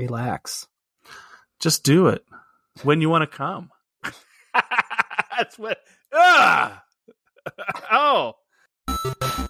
Relax. Just do it when you want to come. That's what. Ah! Ugh! oh.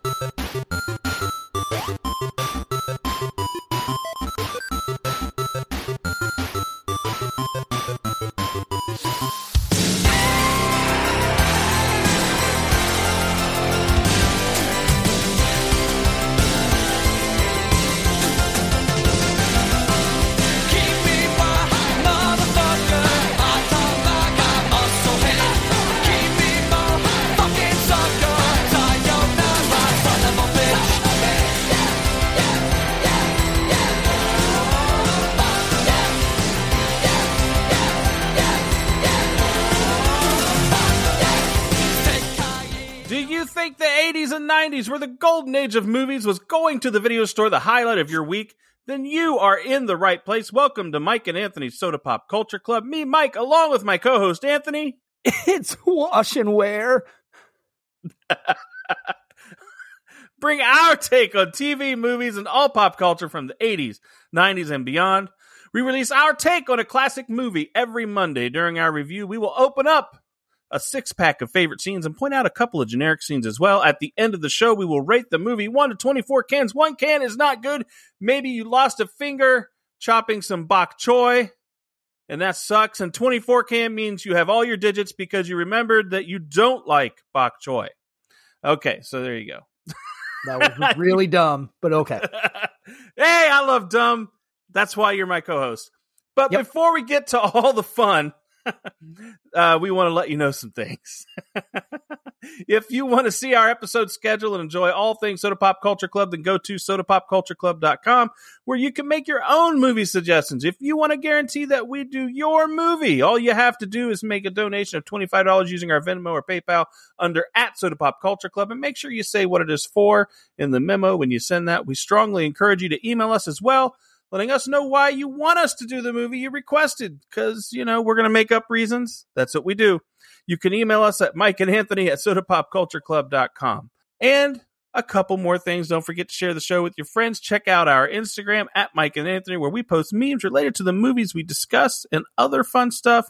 Think the 80s and 90s were the golden age of movies? Was going to the video store the highlight of your week? Then you are in the right place. Welcome to Mike and Anthony's Soda Pop Culture Club. Me, Mike, along with my co host, Anthony. It's wash and wear. Bring our take on TV, movies, and all pop culture from the 80s, 90s, and beyond. We release our take on a classic movie every Monday. During our review, we will open up a six pack of favorite scenes and point out a couple of generic scenes as well. At the end of the show, we will rate the movie 1 to 24 cans. One can is not good. Maybe you lost a finger chopping some bok choy, and that sucks. And 24 can means you have all your digits because you remembered that you don't like bok choy. Okay, so there you go. That was really dumb, but okay. hey, I love dumb. That's why you're my co-host. But Yep. before we get to all the fun, uh, we want to let you know some things. if you want to see our episode schedule and enjoy all things Soda Pop Culture Club, then go to sodapopcultureclub.com where you can make your own movie suggestions. If you want to guarantee that we do your movie, all you have to do is make a donation of $25 using our Venmo or PayPal under at Soda Pop Culture Club and make sure you say what it is for in the memo when you send that. We strongly encourage you to email us as well letting us know why you want us to do the movie you requested because you know we're going to make up reasons. That's what we do. You can email us at mike and anthony at sodapopcultureclub.com and a couple more things. Don't forget to share the show with your friends. Check out our instagram at mike and anthony where we post memes related to the movies we discuss and other fun stuff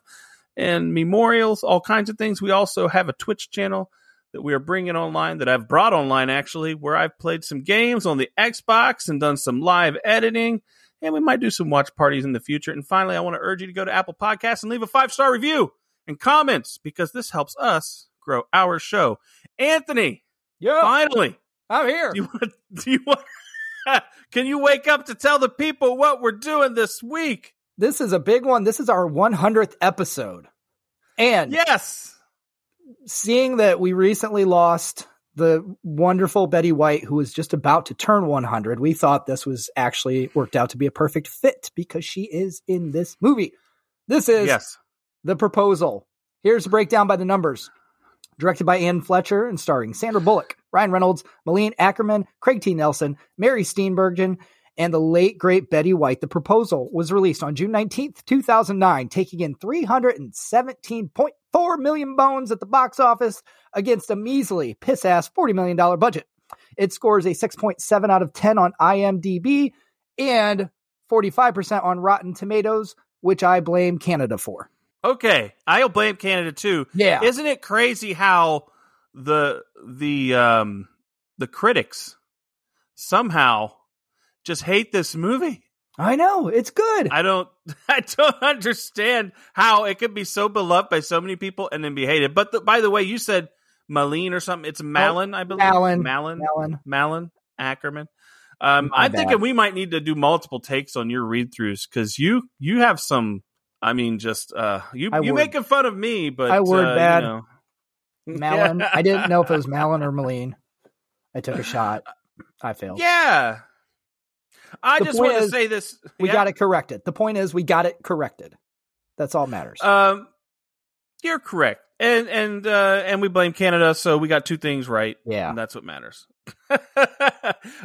and memorials all kinds of things. We also have a twitch channel that we are bringing online that I've brought online actually, where I've played some games on the Xbox and done some live editing and we might do some watch parties in the future. And finally, I want to urge you to go to Apple Podcasts and leave a five star review and comments because this helps us grow our show. Anthony, Yeah, finally, I'm here. do you want? Do you want? can you wake up to tell the people what we're doing this week? This is a big one. This is our 100th episode. And Yes. seeing that we recently lost the wonderful Betty White, who was just about to turn 100, we thought this was actually worked out to be a perfect fit because she is in this movie. This is Yes. The Proposal. Here's a breakdown by the numbers. Directed by Anne Fletcher and starring Sandra Bullock, Ryan Reynolds, Malene Akerman, Craig T. Nelson, Mary Steenburgen, and the late great Betty White. The Proposal was released on June 19th, 2009, taking in 317.4 million bones at the box office against a measly piss ass $40 million budget. It scores a 6.7 out of 10 on IMDb and 45% on Rotten Tomatoes, which I blame Canada for. Okay. I'll blame Canada too. Yeah. Isn't it crazy how the the um the critics somehow just hate this movie? I know, it's good. I don't I don't understand how it could be so beloved by so many people and then be hated. But the, by the way, you said Malene or something. It's Malin, I believe. Malin. Malin. Alan. Malin Akerman. Um, I'm bad. thinking we might need to do multiple takes on your read throughs because you you have some. I mean, just uh, you I you would. making fun of me, but I would uh, bad. You know. Malin. I didn't know if it was Malin or Malene. I took a shot. I failed. Yeah. I The just want to say this. We yeah. got it corrected. The point is, we got it corrected. That's all that matters. Um, you're correct, and and uh, and we blame Canada, so we got two things right. Yeah. and that's what matters. uh,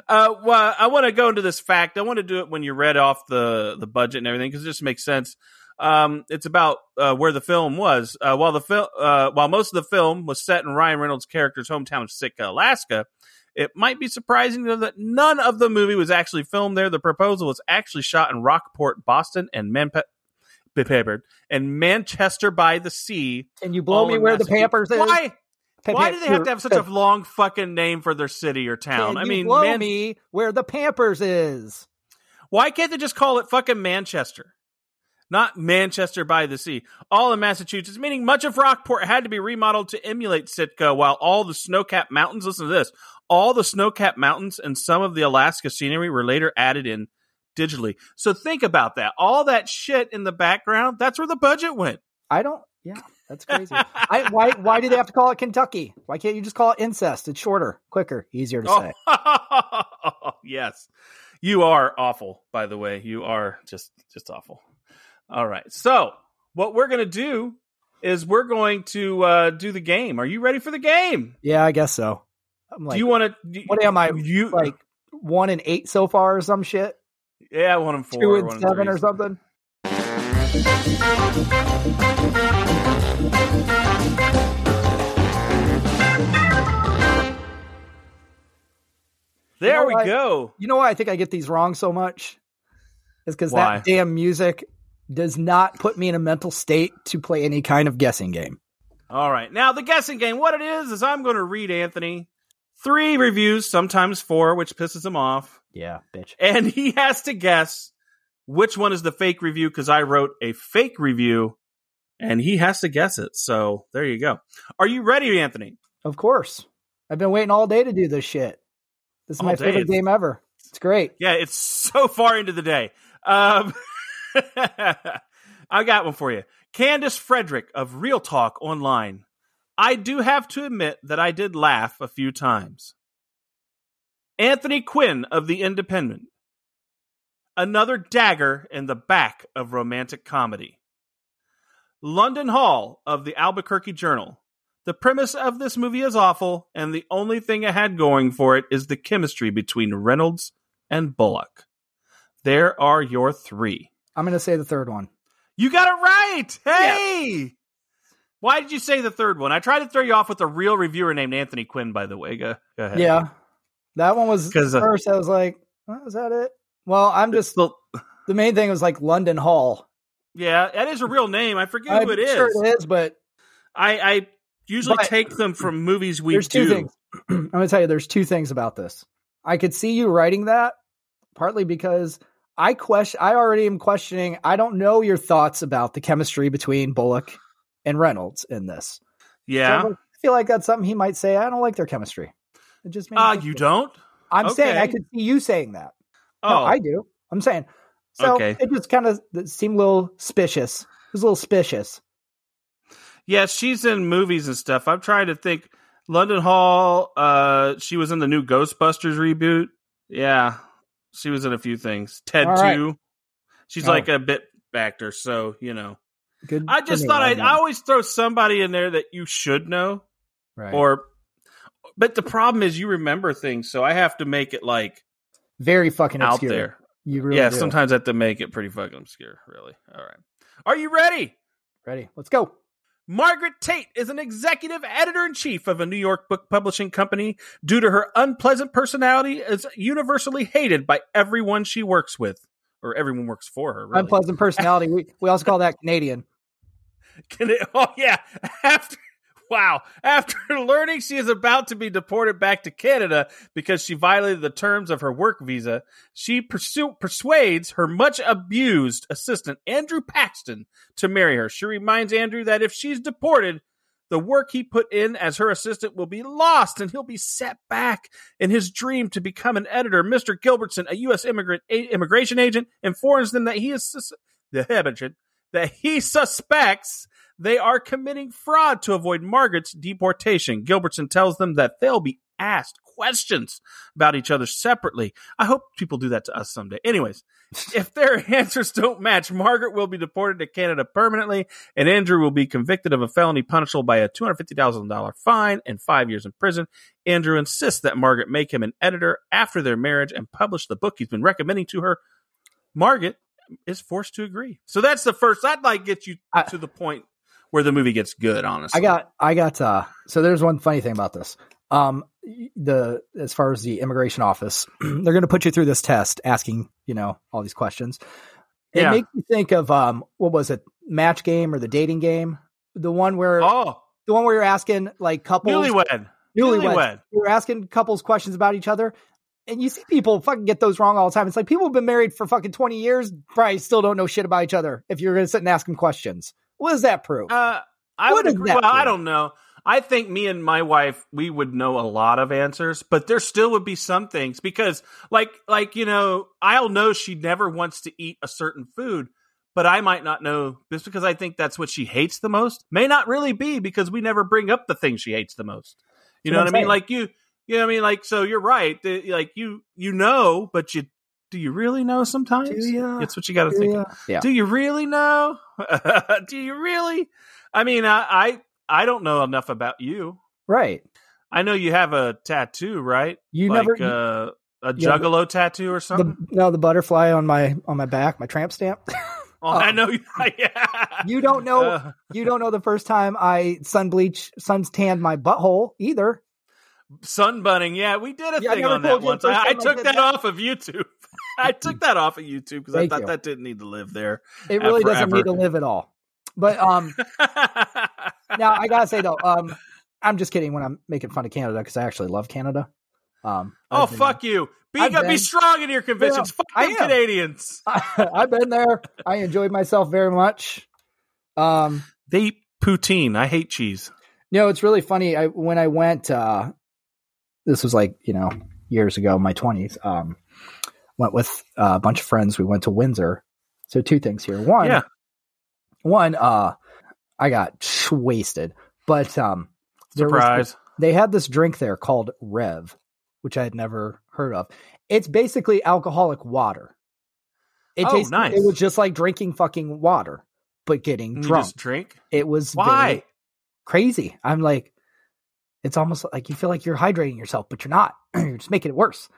well, I want to go into this fact. I want to do it when you read off the the budget and everything because it just makes sense. Um, it's about uh, where the film was. Uh, while the film, uh, while most of the film was set in Ryan Reynolds' character's hometown of Sitka, Alaska, It might be surprising that none of the movie was actually filmed there. The proposal was actually shot in Rockport, Boston, and Manpe- and Manchester by the Sea. Can you blow me where the Pampers is? Why? Why do they have to have such a long fucking name for their city or town? you I mean, blow Man- me where the Pampers is? why can't they just call it fucking Manchester? Not Manchester by the Sea. All in Massachusetts, meaning much of Rockport had to be remodeled to emulate Sitka, while all the snow capped mountains, listen to this, all the snow capped mountains and some of the Alaska scenery were later added in digitally. So think about that. All that shit in the background, that's where the budget went. I don't. Yeah, that's crazy. I, why? Why do they have to call it Kentucky? Why can't you just call it incest? It's shorter, quicker, easier to say. Oh, yes. You are awful, by the way. You are just just awful. All right. So, what we're going to do is we're going to uh, do the game. Are you ready for the game? Yeah, I guess so. I'm like, do you want to what am I? you Like one and eight so far, or some shit. Yeah, one and four, Two and one seven, or three. something. There You know we what? go. You know why I think I get these wrong so much? Is because that damn music does not put me in a mental state to play any kind of guessing game. All right. Now, the guessing game, what it is, is I'm going to read Anthony three reviews, sometimes four, which pisses him off. Yeah, bitch. and he has to guess which one is the fake review because I wrote a fake review and he has to guess it. So there you go. Are you ready, Anthony? Of course. I've been waiting all day to do this shit. This is All my day. favorite game ever. It's great. Yeah, it's so far into the day. Um, I got one for you. Candace Frederick of Real Talk Online. I do have to admit that I did laugh a few times. Anthony Quinn of The Independent. Another dagger in the back of romantic comedy. London Hall of the Albuquerque Journal. The premise of this movie is awful, and the only thing it had going for it is the chemistry between Reynolds and Bullock. There are your three. I'm going to say the third one. You got it right. Hey. Why did you say the third one? I tried to throw you off with a real reviewer named Anthony Quinn, by the way. Go, go ahead. Yeah. That one was uh, first. I was like, oh, is that it? Well, I'm just, Well, the main thing was like London Hall. yeah, that is a real name. I forget I'm who it is. sure it is, but I, I usually But- take them from movies we there's two do. things. I'm going to tell you, there's two things about this. I could see you writing that partly because I question, I already am questioning. I don't know your thoughts about the chemistry between Bullock and Reynolds in this. So Yeah. I feel like that's something he might say. I don't like their chemistry. It just Ah, think you it. don't? I'm saying I could see you saying that. Oh, No, I do. I'm saying. So Okay. it just kind of seemed a little suspicious. It was a little suspicious. yeah. She's in movies and stuff. I'm trying to think. London Hall. Uh, she was in the new Ghostbusters reboot. Yeah, she was in a few things. Ted right. Two. She's Oh. like a bit actor, so you know. Good. I just thought I I'd. I always throw somebody in there that you should know, Right. or. But the problem is you remember things, so I have to make it like very fucking out obscure. there. You really yeah, do. sometimes I have to make it pretty fucking obscure. Really. All right. Are you ready? Ready? Let's go. Margaret Tate is an executive editor in chief of a New York book publishing company. Due to her unpleasant personality, is universally hated by everyone she works with, or everyone works for her. Really. Unpleasant personality. we we also call that Canadian. Can it, oh yeah. After wow, after learning she is about to be deported back to Canada because she violated the terms of her work visa, she pursue, persuades her much abused assistant Andrew Paxton to marry her. She reminds Andrew that if she's deported, the work he put in as her assistant will be lost and he'll be set back in his dream to become an editor. Mr. Gilbertson, a U.S. immigrant a- immigration agent, informs them that he is the agent that he suspects they are committing fraud to avoid Margaret's deportation. Gilbertson tells them that they'll be asked questions about each other separately. I hope people do that to us someday. Anyways, if their answers don't match, Margaret will be deported to Canada permanently, and Andrew will be convicted of a felony punishable by a $250,000 fine and five years in prison. Andrew insists that Margaret make him an editor after their marriage and publish the book he's been recommending to her. Margaret is forced to agree. So that's the first. I'd like get you I- to the point where the movie gets good. Honestly, I got I got uh so there's one funny thing about this. Um the as far as the immigration office, they're going to put you through this test, asking you know all these questions. It Yeah. makes me think of um, what was it, match game or the dating game, the one where Oh, the one where you're asking like couples, newlywed. Newlyweds. Newlywed. you're asking couples questions about each other. And you see people fucking get those wrong all the time. It's like people have been married for fucking 20 years, probably still don't know shit about each other if you're going to sit and ask them questions. What does that prove? Uh, I What would agree. Well, I don't know. I think me and my wife, we would know a lot of answers, but there still would be some things because, like, like you know, I'll know she never wants to eat a certain food, but I might not know just because I think that's what she hates the most. May not really be because we never bring up the thing she hates the most. You know what I mean? Like you, you know what I mean? Like so, you're right. Like you, you know, but you do you really know? Sometimes Do ya? it's what you got to think. yeah. yeah. Do you really know? Do you really? I mean, I, I I don't know enough about you. Right. I know you have a tattoo, right? You like never, uh, a Yeah, juggalo tattoo or the, something. no, the butterfly on my, on my back, my tramp stamp. oh, I know. you- yeah. you don't know, Uh, you don't know the first time I sun bleach, sun tanned my butthole either. Sunbunning. Yeah, we did a Yeah, thing on that told you the once. I, I time I took that, that. off of YouTube. I took that off of YouTube because I thought you. that didn't need to live there. It really Uh, doesn't need to live at all. But, um, now I gotta say though, um, I'm just kidding when I'm making fun of Canada because I actually love Canada. Um, oh been- fuck you! Be I've be strong in your convictions. Fuck I them am. Canadians. I've been there. I enjoyed myself very much. Um, They eat poutine. I hate cheese. you know, it's really funny. I when I went, uh, this was like you know years ago, my twenties. Um, went with uh, a bunch of friends. We went to Windsor. So two things here. One, Yeah. one, uh, I got wasted, but um, was Surprise. they had this drink there called Rev, which I had never heard of. It's basically alcoholic water. It Oh, tastes, nice. It was just like drinking fucking water, but getting drunk. just drink. It was Why? very crazy. I'm like, it's almost like you feel like you're hydrating yourself, but you're not. you're just making it worse.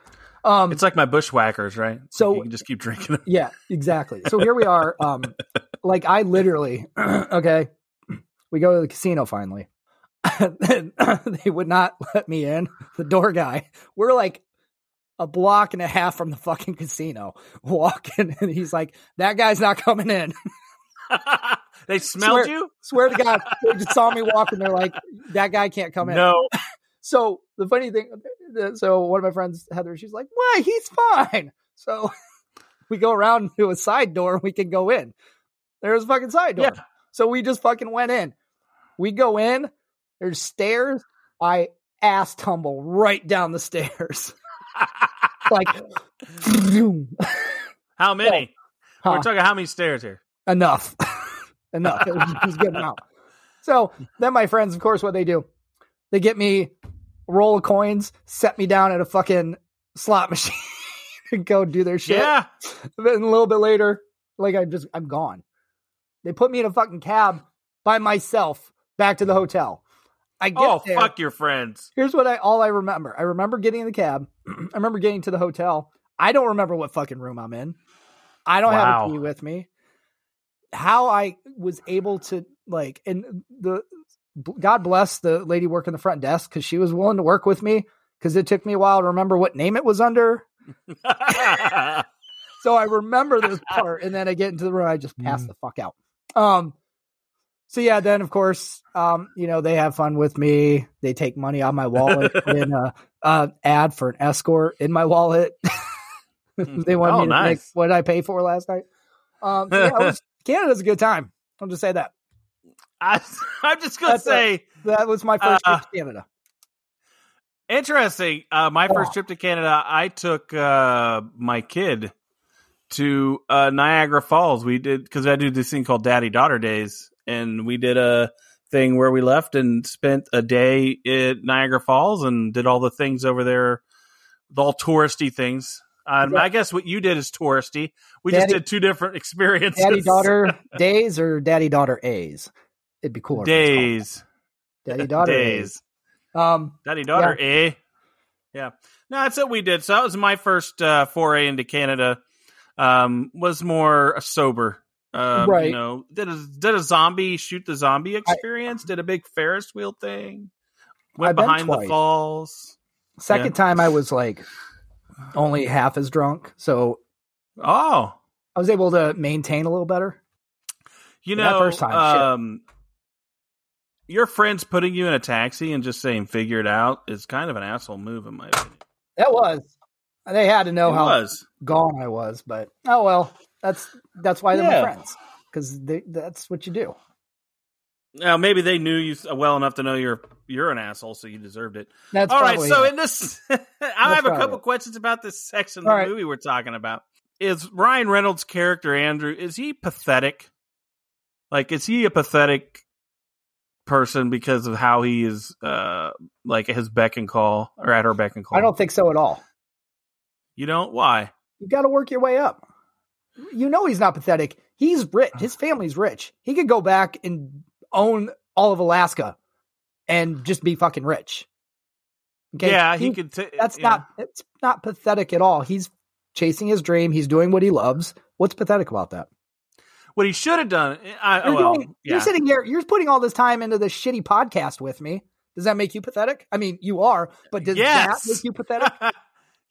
Um, It's like my bushwhackers, right? So- you can just keep drinking it. yeah, exactly. So here we are. Um, like I literally, okay, we go to the casino finally. they would not let me in. The door guy. We're like a block and a half from the fucking casino. Walking, and he's like, "That guy's not coming in." they smelled Swear- you? Swear to God, they just saw me walking. They're like, "That guy can't come in." No. So the funny thing, so one of my friends, Heather, she's like, "Why? He's fine." So we go around to a side door and we can go in. There's a fucking side door. Yeah. So we just fucking went in. We go in. There's stairs. I ass tumble right down the stairs. like How many? Huh. We're talking how many stairs here? enough, enough. It was, it was good amount. So then my friends, of course, what they do, they get me a roll of coins, set me down at a fucking slot machine, and go do their shit. Yeah. Then a little bit later, like I just I'm gone. They put me in a fucking cab by myself back to the hotel. I get Oh, there. fuck your friends. Here's what I all I remember. I remember getting in the cab. I remember getting to the hotel. I don't remember what fucking room I'm in. I don't have a key with me. How I was able to like and the God bless the lady working the front desk because she was willing to work with me because it took me a while to remember what name it was under. So I remember this part, and then I get into the room, I just pass the fuck out. Um, so yeah, then of course, um, you know, they have fun with me. They take money out of my wallet, put in a, a ad for an escort in my wallet. they want Oh, me to nice. make what did I pay for last night. Um, so yeah, it was, Canada's a good time. I'll just say that. I, I'm just gonna That's say, That was my first Uh, trip to Canada. interesting. Uh, my first Oh. trip to Canada, I took uh, my kid to uh, Niagara Falls. We did because I do this thing called Daddy Daughter Days, and we did a thing where we left and spent a day at Niagara Falls and did all the things over there, the all touristy things. Um, Yeah. I guess what you did is touristy. We just did two different experiences. Daddy daughter days or daddy daughter A's. It'd be cooler. if it was called days, Daddy daughter days. A's. Um, Daddy daughter, A. Yeah. No, that's what we did. So that was my first uh, foray into Canada. Um, was more sober. Um, Right. You know, did a did a zombie shoot the zombie experience. did a big Ferris wheel thing. Went I've been behind the falls. Second time I was like only half as drunk, so Oh, I was able to maintain a little better. you That know, first time, um, your friends putting you in a taxi and just saying "figure it out" is kind of an asshole move, in my opinion. That was. They had to know it how was. gone I was, but oh well. That's that's why they're Yeah. my friends because that's what you do. Now, maybe they knew you well enough to know you're you're an asshole, so you deserved it. That's All right, so it. in this, I have a couple it. questions about this section of the right. movie we're talking about. Is Ryan Reynolds' character Andrew? Is he pathetic? Like, is he a pathetic person because of how he is, uh, like his beck and call or at her beck and call? I don't think so at all. You don't? Why? You got to work your way up. You know he's not pathetic. He's rich. His family's rich. He could go back and own all of Alaska and just be fucking rich. Okay? Yeah, he, could. T- That's yeah. not. It's not pathetic at all. He's chasing his dream. He's doing what he loves. What's pathetic about that? what he should have done. Eh, I, You're, well, doing- yeah. you're sitting here. You're putting all this time into this shitty podcast with me. Does that make you pathetic? I mean, you are, but does Yes. that make you pathetic?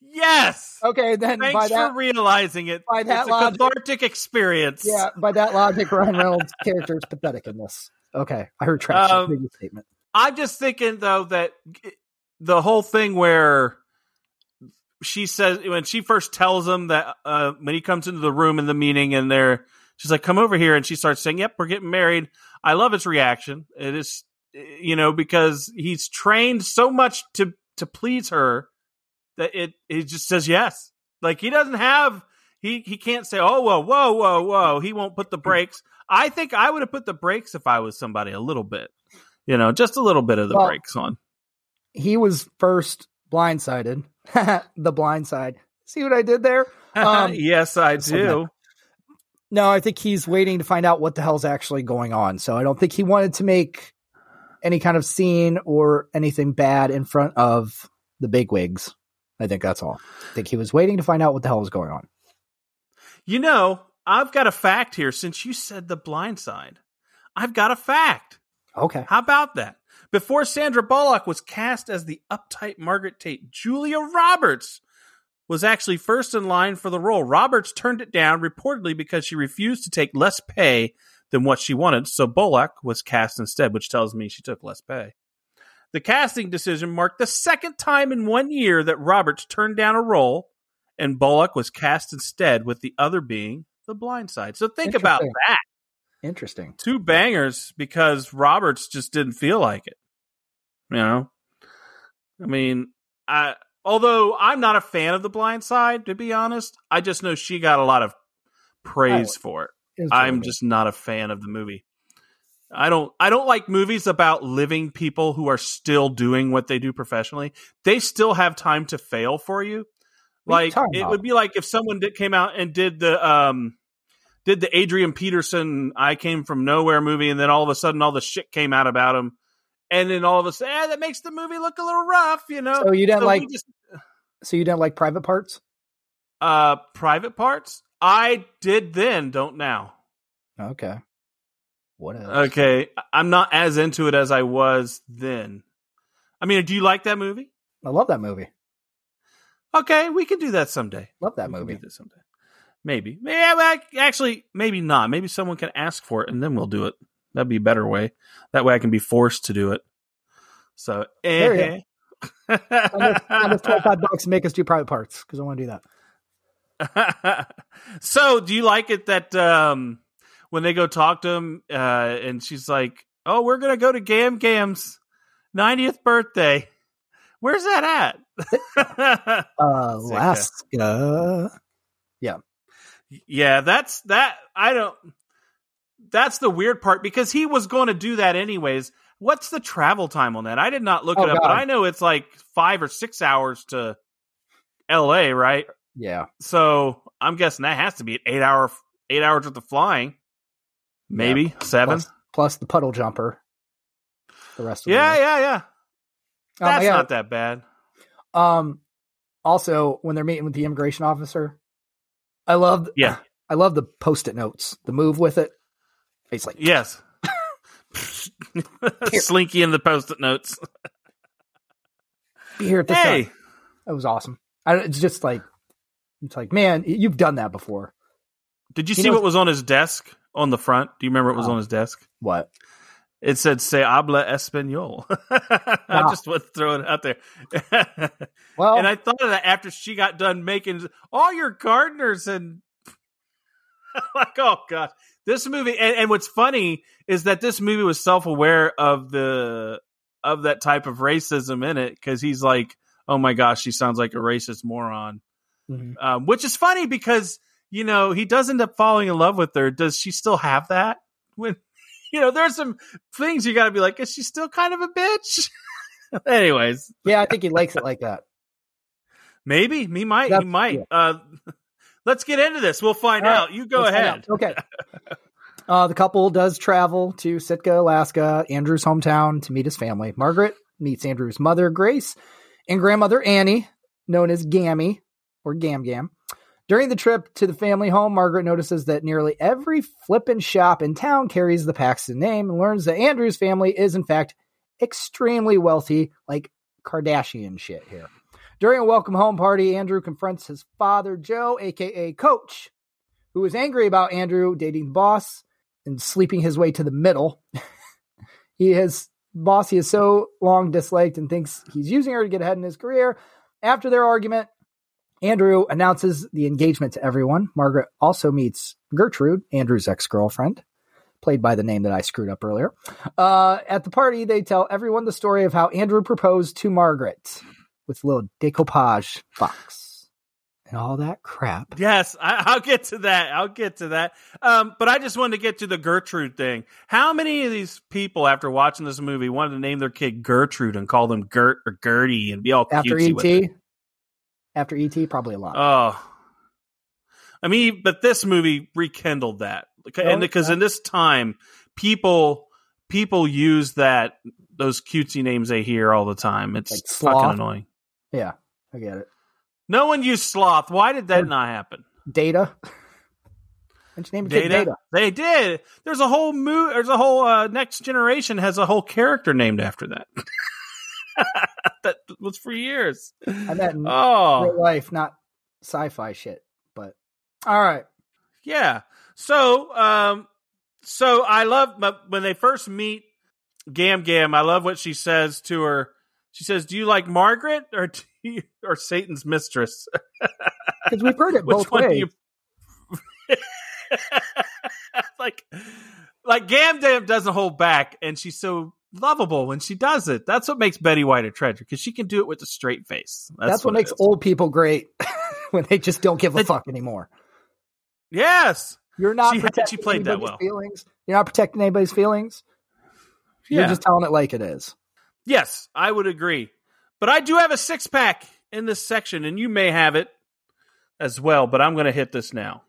yes. Okay, then by Thanks that, for realizing it. by that it's a logic- cathartic experience. yeah, by that logic, Ryan Reynolds' character is pathetic in this. Okay, I heard trash. Um, statement. I'm just thinking though that the whole thing where she says when she first tells him that uh, when he comes into the room in the meeting and they're she's like come over here and she starts saying yep we're getting married i love his reaction it is you know because he's trained so much to to please her that it he just says yes like he doesn't have he he can't say oh whoa whoa whoa whoa he won't put the brakes i think i would have put the brakes if i was somebody a little bit you know just a little bit of the Well, brakes on He was first blindsided. the blind side. See what I did there? Um, yes i do No, I think he's waiting to find out what the hell's actually going on. So I don't think he wanted to make any kind of scene or anything bad in front of the bigwigs. I think that's all. I think he was waiting to find out what the hell was going on. You know, I've got a fact here since you said the blind side. I've got a fact. Okay. How about that? Before Sandra Bullock was cast as the uptight Margaret Tate, Julia Roberts was actually first in line for the role. Roberts turned it down reportedly because she refused to take less pay than what she wanted, so Bullock was cast instead, which tells me she took less pay. The casting decision marked the second time in one year that Roberts turned down a role and Bullock was cast instead, with the other being The Blind Side. So think about that. Interesting. Two bangers because Roberts just didn't feel like it. You know? I mean, I although I'm not a fan of The Blind Side, to be honest, I just know she got a lot of praise Oh, for it. It's I'm just not a fan of the movie. I don't I don't like movies about living people who are still doing what they do professionally. They still have time to fail for you. What are you Like it about? would be like if someone did, came out and did the um did the Adrian Peterson I came from nowhere movie and then all of a sudden all the shit came out about him and then all of a sudden eh, that makes the movie look a little rough, you know. So you didn't So like just- so you didn't like private parts? uh private parts? I did then, don't now. Okay. What else? Okay, I'm not as into it as I was then. I mean, do you like that movie? I love that movie. Okay, we can do that someday. Love that We movie. do that someday. Maybe. Yeah, actually, maybe not. Maybe someone can ask for it, and then we'll do it. That'd be a better way. That way, I can be forced to do it. So, eh. Send us- send us 25 bucks and make us do private parts because I want to do that. so, do you like it that um, when they go talk to him, uh, and she's like, "Oh, we're gonna go to Gam Gam's 90th birthday. Where's that at?" Alaska. Yeah, Yeah, that's that. I don't. That's the weird part because he was going to do that anyways. What's the travel time on that? I did not look Oh, it up, but I know it's like five or six hours to L.A. Right? Yeah. So I'm guessing that has to be an eight hour, eight hours worth of flying, maybe seven. Plus, plus the puddle jumper. The rest of Yeah, yeah, yeah. Um, That's I got- not that bad. Um, also, when they're meeting with the immigration officer, I love Yeah. I love the post-it notes, the move with it. He's like, Yes. Slinky in the post-it notes. be here at this Hey, time. it was awesome. I, it's just like it's like man, you've done that before. Did you He see knows- what was on his desk on the front? Do you remember what was Oh. on his desk? What? It said "Se habla español." I just want to throw it out there. Well, and I thought of that after she got done making all your gardeners and like, oh god, this movie. And, and what's funny is that this movie was self aware of the of that type of racism in it because he's like, oh my gosh, she sounds like a racist moron, mhm. um, which is funny because you know he does end up falling in love with her. Does she still have that when? You know, there's some things you got to be like, is she still kind of a bitch? Anyways, yeah, I think he likes it like that. Maybe he might. He might. yeah. Uh, let's get into this. We'll find right, out. You go Let's ahead. Okay. Uh, the couple does travel to Sitka, Alaska, Andrew's hometown, to meet his family. Margaret meets Andrew's mother, Grace, and grandmother, Annie, known as Gammy or Gam Gam. During the trip to the family home, Margaret notices that nearly every flippin' shop in town carries the Paxton name and learns that Andrew's family is, in fact, extremely wealthy, like Kardashian shit here. During a welcome home party, Andrew confronts his father, Joe, aka Coach, who is angry about Andrew dating the boss and sleeping his way to the middle. he has boss he has so long disliked and thinks he's using her to get ahead in his career. After their argument, Andrew announces the engagement to everyone. Margaret also meets Gertrude, Andrew's ex girlfriend, played by the name that I screwed up earlier. Uh, at the party, they tell everyone the story of how Andrew proposed to Margaret with a little decoupage box and all that crap. Yes, I, I'll get to that. I'll get to that. Um, but I just wanted to get to the Gertrude thing. How many of these people, after watching this movie, wanted to name their kid Gertrude and call them Gert or Gertie and be all After cutesy with it? ET, after ET, probably a lot. Oh, I mean, but this movie rekindled that, Oh, and because yeah. in this time, people people use that those cutesy names they hear all the time. It's Like fucking annoying. yeah, I get it. No one used sloth. Why did that Or- not happen? Data. Why'd you name your Data? Data? They did. There's a whole mo- There's a whole uh, next generation has a whole character named after that. that was for years. I meant in Oh, real life, not sci-fi shit. But all right, Yeah. So, um, so I love when they first meet Gam Gam. I love what she says to her. She says, "Do you like Margaret or do you, or Satan's mistress? because we've heard it both ways. you?" like, like Gam Gam doesn't hold back, and she's so lovable when she does it. That's what makes Betty White a treasure because she can do it with a straight face. That's, what, it makes old people great when they just don't give a fuck anymore. Yes. You're not She- she played that well. feelings. You're not protecting anybody's feelings. You're just telling it like it is. Yes, I would agree. But I do have a six pack in this section, and you may have it as well, but I'm going to hit this now.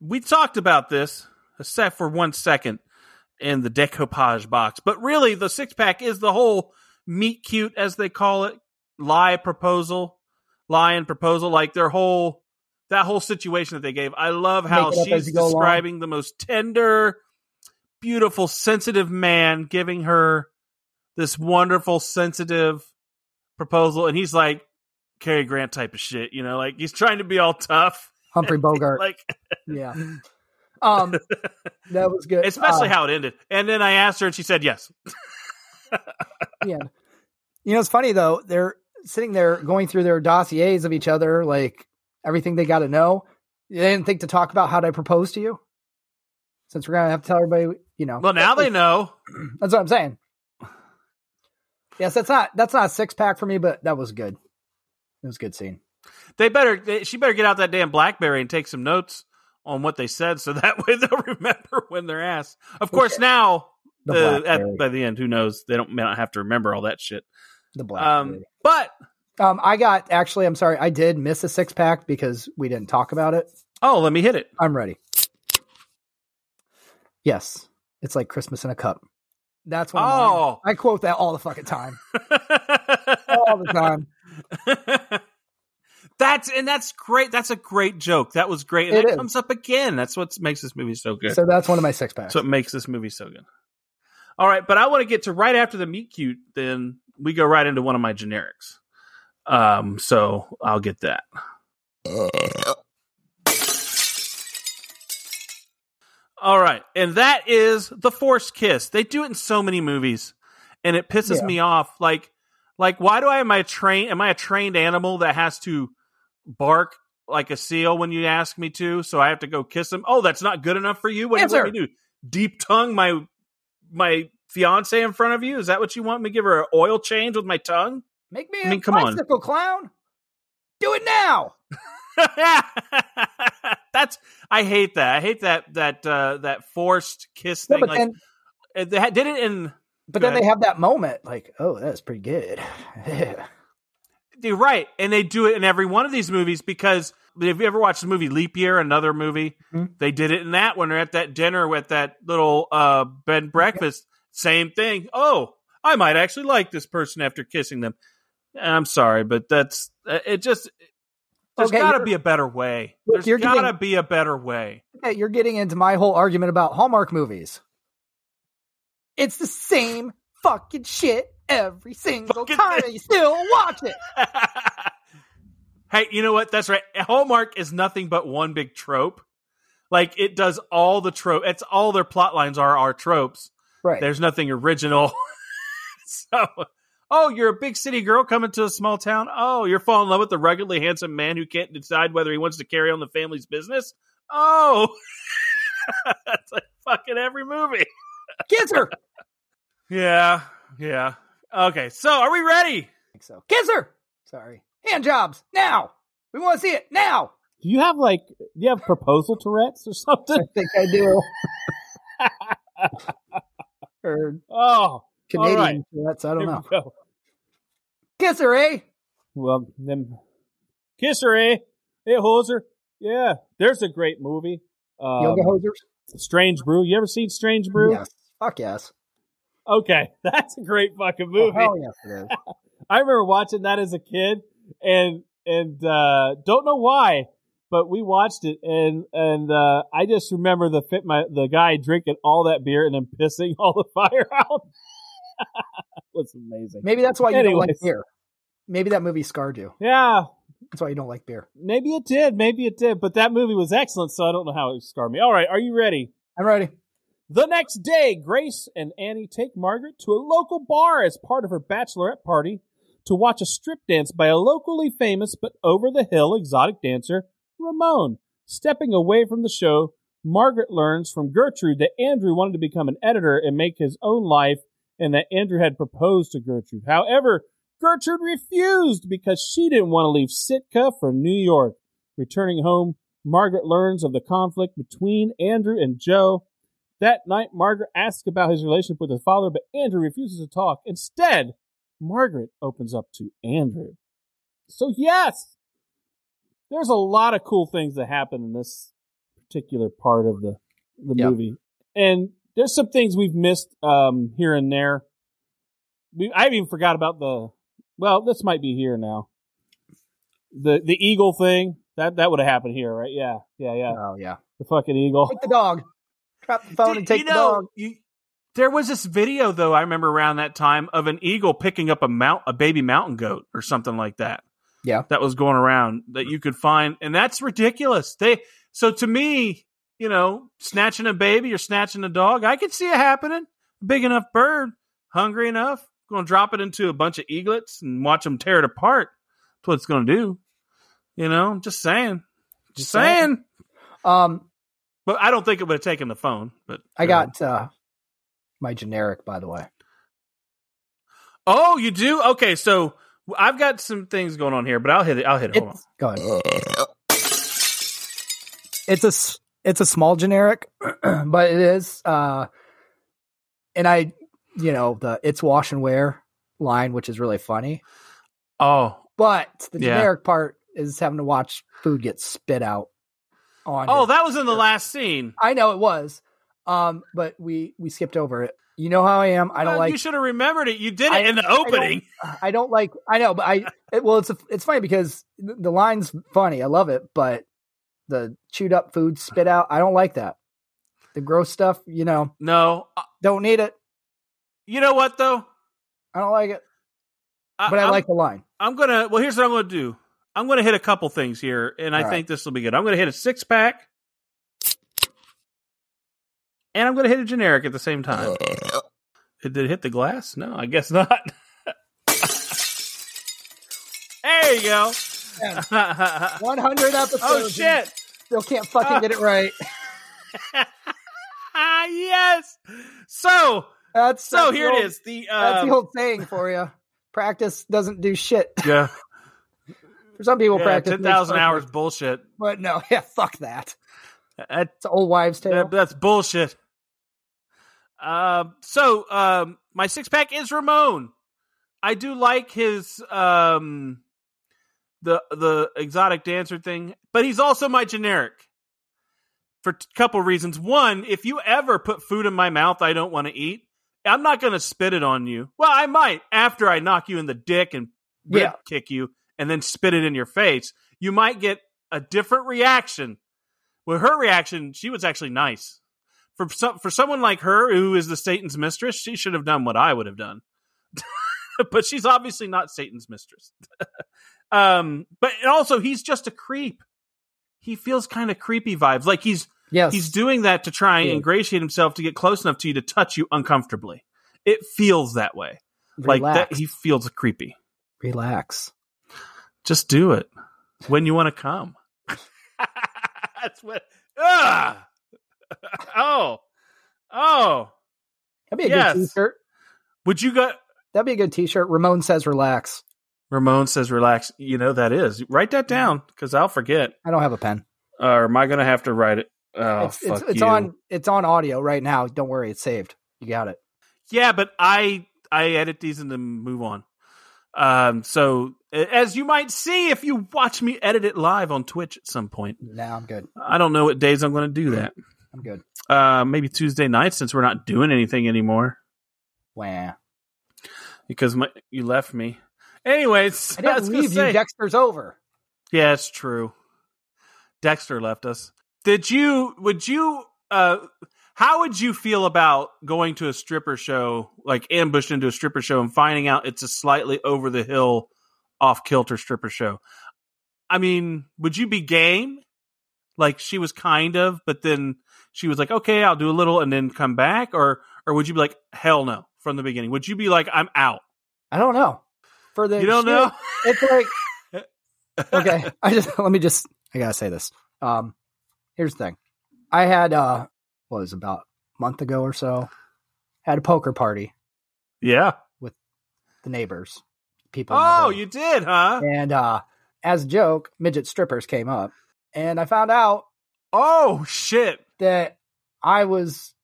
We talked about this, except for one second, in the decoupage box. But really, the six pack is the whole meet cute, as they call it, lie proposal, lie and proposal, like their whole. That whole situation that they gave, I love how Make it up as she's go along. describing the most tender, beautiful, sensitive man giving her this wonderful, sensitive proposal, and he's like Cary Grant type of shit, you know, like he's trying to be all tough, Humphrey Bogart. like yeah. Um, that was good. especially Uh, how it ended. And then I asked her, and she said yes. yeah. You know, it's funny though. They're sitting there going through their dossiers of each other, like everything they got to know. They didn't think to talk about how did I propose to you, since we're gonna have to tell everybody. You know, Well, now they know. That's what I'm saying. Yes, that's not that's not a six pack for me, but that was good. It was a good scene. They better. They, she better get out that damn BlackBerry and take some notes on what they said, so that way they'll remember when they're asked. Of course, now The the, at, by the end, who knows? They don't may not have to remember all that shit. The black. Um, but um, I got actually. I'm sorry, I did miss a six pack because we didn't talk about it. oh, let me hit it. I'm ready. Yes, it's like Christmas in a cup. That's one. Oh. I quote that all the fucking time. All the time. that's and that's great. That's a great joke. That was great. And It that is. comes up again. That's what makes this movie so good. So that's one of my six packs. So it makes this movie so good. All right, but I want to get to right after the meet cute. Then we go right into one of my generics. Um, so I'll get that. All right, and that is the forced kiss. They do it in so many movies, and it pisses Yeah. me off. Like, like why do I am I train? Am I a trained animal that has to bark like a seal when you ask me to? So I have to go kiss him. Oh, that's not good enough for you. What do you want me to do? Deep tongue my my fiance in front of you? Is that what you want me to give her an oil change with my tongue? Make me I a mean, come on. bicycle clown. Do it now. That's I hate that. I hate that that uh, that forced kiss thing. but like then, uh, they did it in. but then ahead. they have that moment, like, oh, that's pretty good. You're right, and they do it in every one of these movies because if you ever watched the movie Leap Year? Another movie, Mhm. they did it in that one. they're at that dinner with that little uh, bed and breakfast. Same thing. Oh, I might actually like this person after kissing them. I'm sorry, but that's uh, it. Just there's Okay, got to be a better way. There's got to be a better way. Okay, you're getting into my whole argument about Hallmark movies. It's the same fucking shit every single Fucking- time, and you still watch it. hey, you know what? That's right. Hallmark is nothing but one big trope. Like it does all the trope. It's all their plot lines are are tropes. Right. There's nothing original. so, oh, you're a big city girl coming to a small town. Oh, you're falling in love with a ruggedly handsome man who can't decide whether he wants to carry on the family's business. Oh, that's like fucking every movie. Her. Yeah, yeah. Okay, so are we ready? I think so. Kiss her. Sorry. Hand jobs now. We want to see it now. Do you have like do you have proposal Tourette's or something? I think I do. or Oh, Canadian right. Tourette's, I don't here know. we go. Kiss her, eh? Well, then kiss her, eh? Hey, hoser. Yeah, there's a great movie. Um, Yoga hosers? Strange Brew. You ever seen Strange Brew? Yes. Fuck yes. Okay, that's a great fucking Oh, movie. hell yes, it is. I remember watching that as a kid, and and uh, don't know why, but we watched it, and and uh, I just remember the fit my the guy drinking all that beer and then pissing all the fire out. was amazing. Maybe that's why you don't like beer. Maybe that movie scarred you. Yeah, That's why you don't like beer. maybe it did, maybe it did, but that movie was excellent, so I don't know how it scarred me. All right, are you ready? I'm ready. The next day, Grace and Annie take Margaret to a local bar as part of her bachelorette party to watch a strip dance by a locally famous but over the hill exotic dancer, Ramon. Stepping away from the show, Margaret learns from Gertrude that Andrew wanted to become an editor and make his own life and that Andrew had proposed to Gertrude. However, Gertrude refused because she didn't want to leave Sitka for New York. Returning home, Margaret learns of the conflict between Andrew and Joe. That night, Margaret asks about his relationship with his father, but Andrew refuses to talk. Instead, Margaret opens up to Andrew. So, yes, there's a lot of cool things that happen in this particular part of the, the Yep. movie. And there's some things we've missed um, here and there. We, I even forgot about the, well, this might be here now. The the eagle thing, that, that would have happened here, right? Yeah, yeah, yeah. Oh, yeah. The fucking eagle. The dog. Trap the phone Did- and take you the know, dog. You, there was this video though I remember around that time of an eagle picking up a mount a baby mountain goat or something like that. Yeah. That was going around that you could find and that's ridiculous. They so to me, you know, snatching a baby or snatching a dog, I could see it happening. Big enough bird, hungry enough, going to drop it into a bunch of eaglets and watch them tear it apart. That's what it's going to do. You know, just saying. Just Just saying. saying. Um, But I don't think it would have taken the phone. But I got uh, my generic, by the way. Oh, you do? Okay, so I've got some things going on here, but I'll hit it. I'll hit it. Hold on. It's, go ahead. It's a it's a small generic, but it is. Uh, and I, you know, the it's wash and wear line, which is really funny. Oh, But the Yeah. generic part is having to watch food get spit out on. oh, that was in the last scene. I know it was. Um, but we we skipped over it. You know how I am. I don't Well, like. You should have remembered it. You did it I- in the I don't- opening. I don't like. I know, but I. It, well, it's it's funny because the the line's funny. I love it, but the chewed up food spit out. I don't like that. The gross stuff, you know, No, Uh, don't need it. you know what though? I don't like it, I, but I I'm- like the line. I'm gonna. Well, here's what I'm gonna do. I'm gonna hit a couple things here, and I All right. think this will be good. I'm gonna hit a six pack, and I'm gonna hit a generic at the same time. Did it hit the glass? No, I guess not. there you go. Yeah. 100 episodes. oh shit! Still can't fucking get it right. Ah, yes. So, That's so that's here old- it is. The That's um, the old saying for you. Practice doesn't do shit. yeah, For some people, yeah practice ten thousand perfect. hours bullshit. But no, yeah, fuck that. That's It's old wives' tale. That- that's bullshit. Um, so um, my six pack is Ramon. I do like his um, the the exotic dancer thing, but he's also my generic for a couple reasons. One, if you ever put food in my mouth I don't want to eat, I'm not going to spit it on you. Well, I might after I knock you in the dick and Yeah. kick you and then spit it in your face. You might get a different reaction. With her reaction, she was actually nice. For some, for someone like her who is the Satan's mistress, she should have done what I would have done. but she's obviously not Satan's mistress. um, but also he's just a creep. He feels kind of creepy vibes. Like he's yes, he's doing that to try and Yeah. ingratiate himself to get close enough to you to touch you uncomfortably. It feels that way. Like that he feels creepy. Relax. Just do it when you want to come. That's what. Ugh. oh, oh. That'd be a Yes. good T-shirt. Would you go? That'd be a good T-shirt. Ramon says, "Relax." Ramon says, "Relax." You know that is. Write that down because I'll forget. I don't have a pen. Or am I going to have to write it? Oh, it's it's, fuck it's you. on it's on audio right now. Don't worry, it's saved. You got it. Yeah, but I I edit these and then move on. Um, so a- as you might see if you watch me edit it live on Twitch at some point, Now I'm good. I don't know what days I'm going to do that. I'm good. Uh, maybe Tuesday night since we're not doing anything anymore Wah. because my, you left me. Anyways, I didn't gonna leave say- you. Dexter's over. Yeah, it's true. Dexter left us. Did you? Would you? Uh, how would you feel about going to a stripper show, like ambushed into a stripper show, and finding out it's a slightly over the hill, off kilter stripper show? I mean, would you be game? Like she was kind of, but then she was like, "Okay, I'll do a little," and then come back, or or would you be like, "Hell no" from the beginning? Would you be like, "I'm out"? I don't know. For the You don't shit, know? It's like okay. I just let me just. I gotta say this. Um, here's the thing. I had uh, what was about a month ago or so. Had a poker party. yeah. With the neighbors, people. Oh, you did, huh? And uh, as a joke, midget strippers came up, and I found out Oh shit. that I was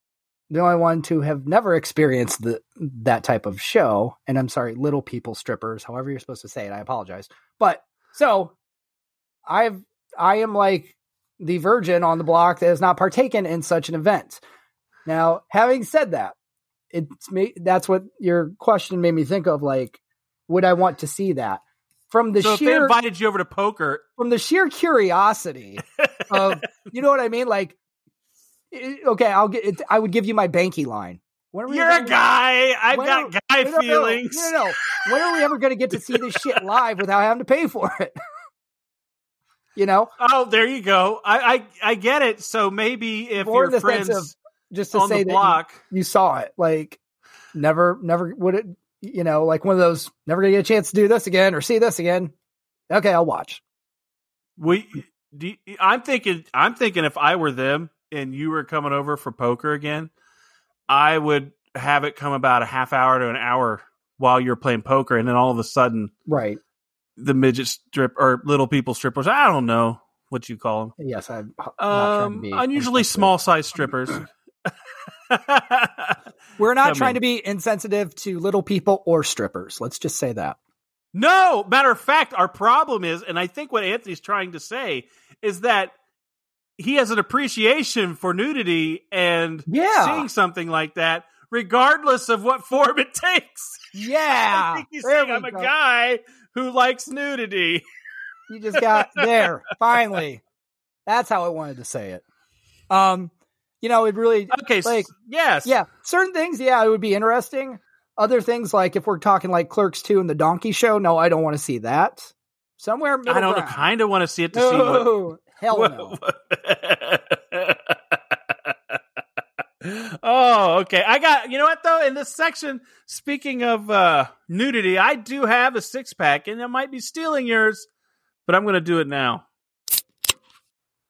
the only one to have never experienced the that type of show. And I'm sorry, little people strippers, however you're supposed to say it. I apologize. But so I've I am like the virgin on the block that has not partaken in such an event. Now, having said that, it's me that's what your question made me think of. Like, would I want to see that? From the so if they invited you over to poker, from the sheer curiosity of you know what I mean? Like, okay, I'll get. It, I would give you my banky line. You're a guy. I've got are- guy no, feelings. No, no, no. When are we ever going to get to see this shit live without having to pay for it? you know, Oh, there you go. I, I I get it. So maybe if More your friends of just to on say the that block, you, you saw it, like never, never would it. You know, like one of those never gonna get a chance to do this again or see this again. Okay, I'll watch. we. Do you- I'm thinking. I'm thinking if I were them and you were coming over for poker again, I would have it come about a half hour to an hour while you're playing poker, and then all of a sudden Right. the midget strip or little people strippers. I don't know what you call them. Yes, I'm not trying to Um, unusually small size strippers. We're not trying in. to be insensitive to little people or strippers. Let's just say that. no, matter of fact, our problem is, and I think what Anthony's trying to say is that he has an appreciation for nudity and Yeah. seeing something like that, regardless of what form it takes. Yeah. I think he's there saying I'm a guy who likes nudity. You just got there. Finally. That's how I wanted to say it. Um, you know, it really Okay, Like, yes, yeah, certain things, yeah, it would be interesting. Other things like if we're talking like Clerks 2 and the Donkey Show, no, I don't want to see that. Somewhere I don't Kind of want to see it to see what. No, hell no. oh, okay. I got you know what though. In this section, speaking of uh nudity, I do have a six pack, and I might be stealing yours, but I'm going to do it now.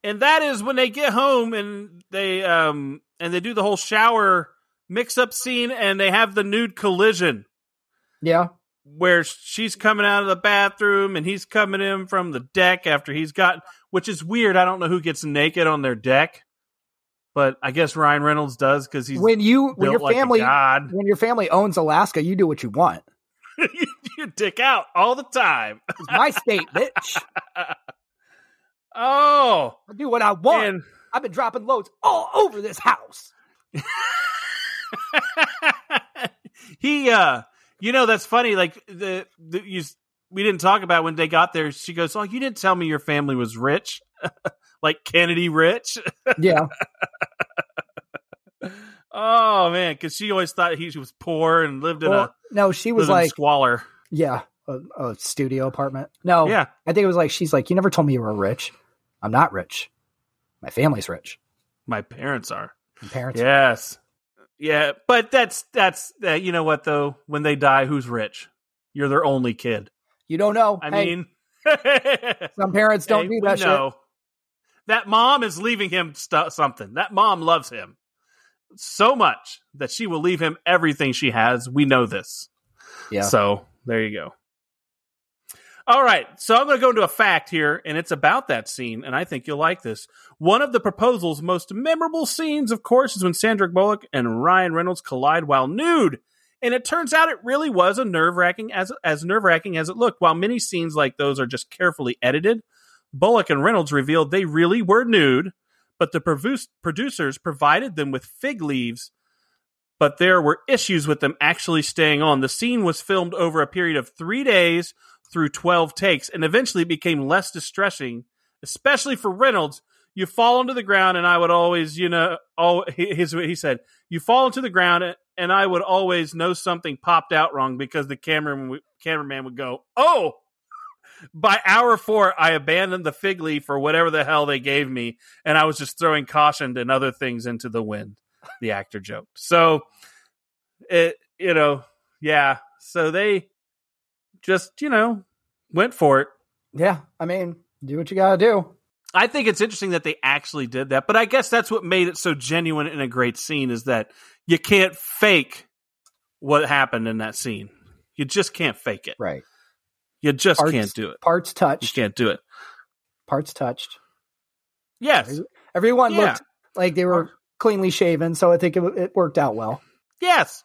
And that is when they get home and they um and they do the whole shower mix up scene, and they have the nude collision Yeah. where she's coming out of the bathroom and he's coming in from the deck after he's got which is weird. I don't know who gets naked on their deck, but I guess Ryan Reynolds does because he's When you when your like family when your family owns Alaska, you do what you want. you, you dick out all the time. It's my state, bitch. Oh, I do what I want. and I've been dropping loads all over this house. he uh you know that's funny like the, the you we didn't talk about when they got there she goes oh you didn't tell me your family was rich like kennedy rich Yeah. oh man because she always thought he was poor and lived in a no, she was like, squalor yeah, a, a studio apartment. No, yeah I think it was like she's like, you never told me you were rich. I'm not rich. My family's rich. my parents are My parents. yes yeah but that's that's uh, you know what though when they die who's rich you're their only kid You don't know. i Hey, mean some parents don't Hey, do that shit. know. That mom is leaving him stu- something. That mom loves him so much that she will leave him everything she has. We know this. Yeah. So there you go. All right. So I'm going to go into a fact here, and it's about that scene, and I think you'll like this. One of the proposal's most memorable scenes, of course, is when Sandra Bullock and Ryan Reynolds collide while nude. And it turns out it really was a nerve wracking as as nerve wracking as it looked. While many scenes like those are just carefully edited, Bullock and Reynolds revealed they really were nude, but the producers provided them with fig leaves. But there were issues with them actually staying on. The scene was filmed over a period of three days through 12 takes and eventually it became less distressing, especially for Reynolds. You fall onto the ground, and I would always, you know, oh, his, he said, you fall into the ground, and I would always know something popped out wrong because the cameraman, cameraman would go, oh, by hour four, I abandoned the fig leaf for whatever the hell they gave me, and I was just throwing caution and other things into the wind. The actor joked. So, it you know, yeah. So they just you know went for it. Yeah. I mean, do what you got to do. I think it's interesting that they actually did that, but I guess that's what made it so genuine and a great scene is that you can't fake what happened in that scene. You just can't fake it. Right. You just Parts- can't do it. Parts touched. You can't do it. Parts touched. Yes. Everyone Yeah. looked like they were cleanly shaven, so I think it, it worked out well. Yes.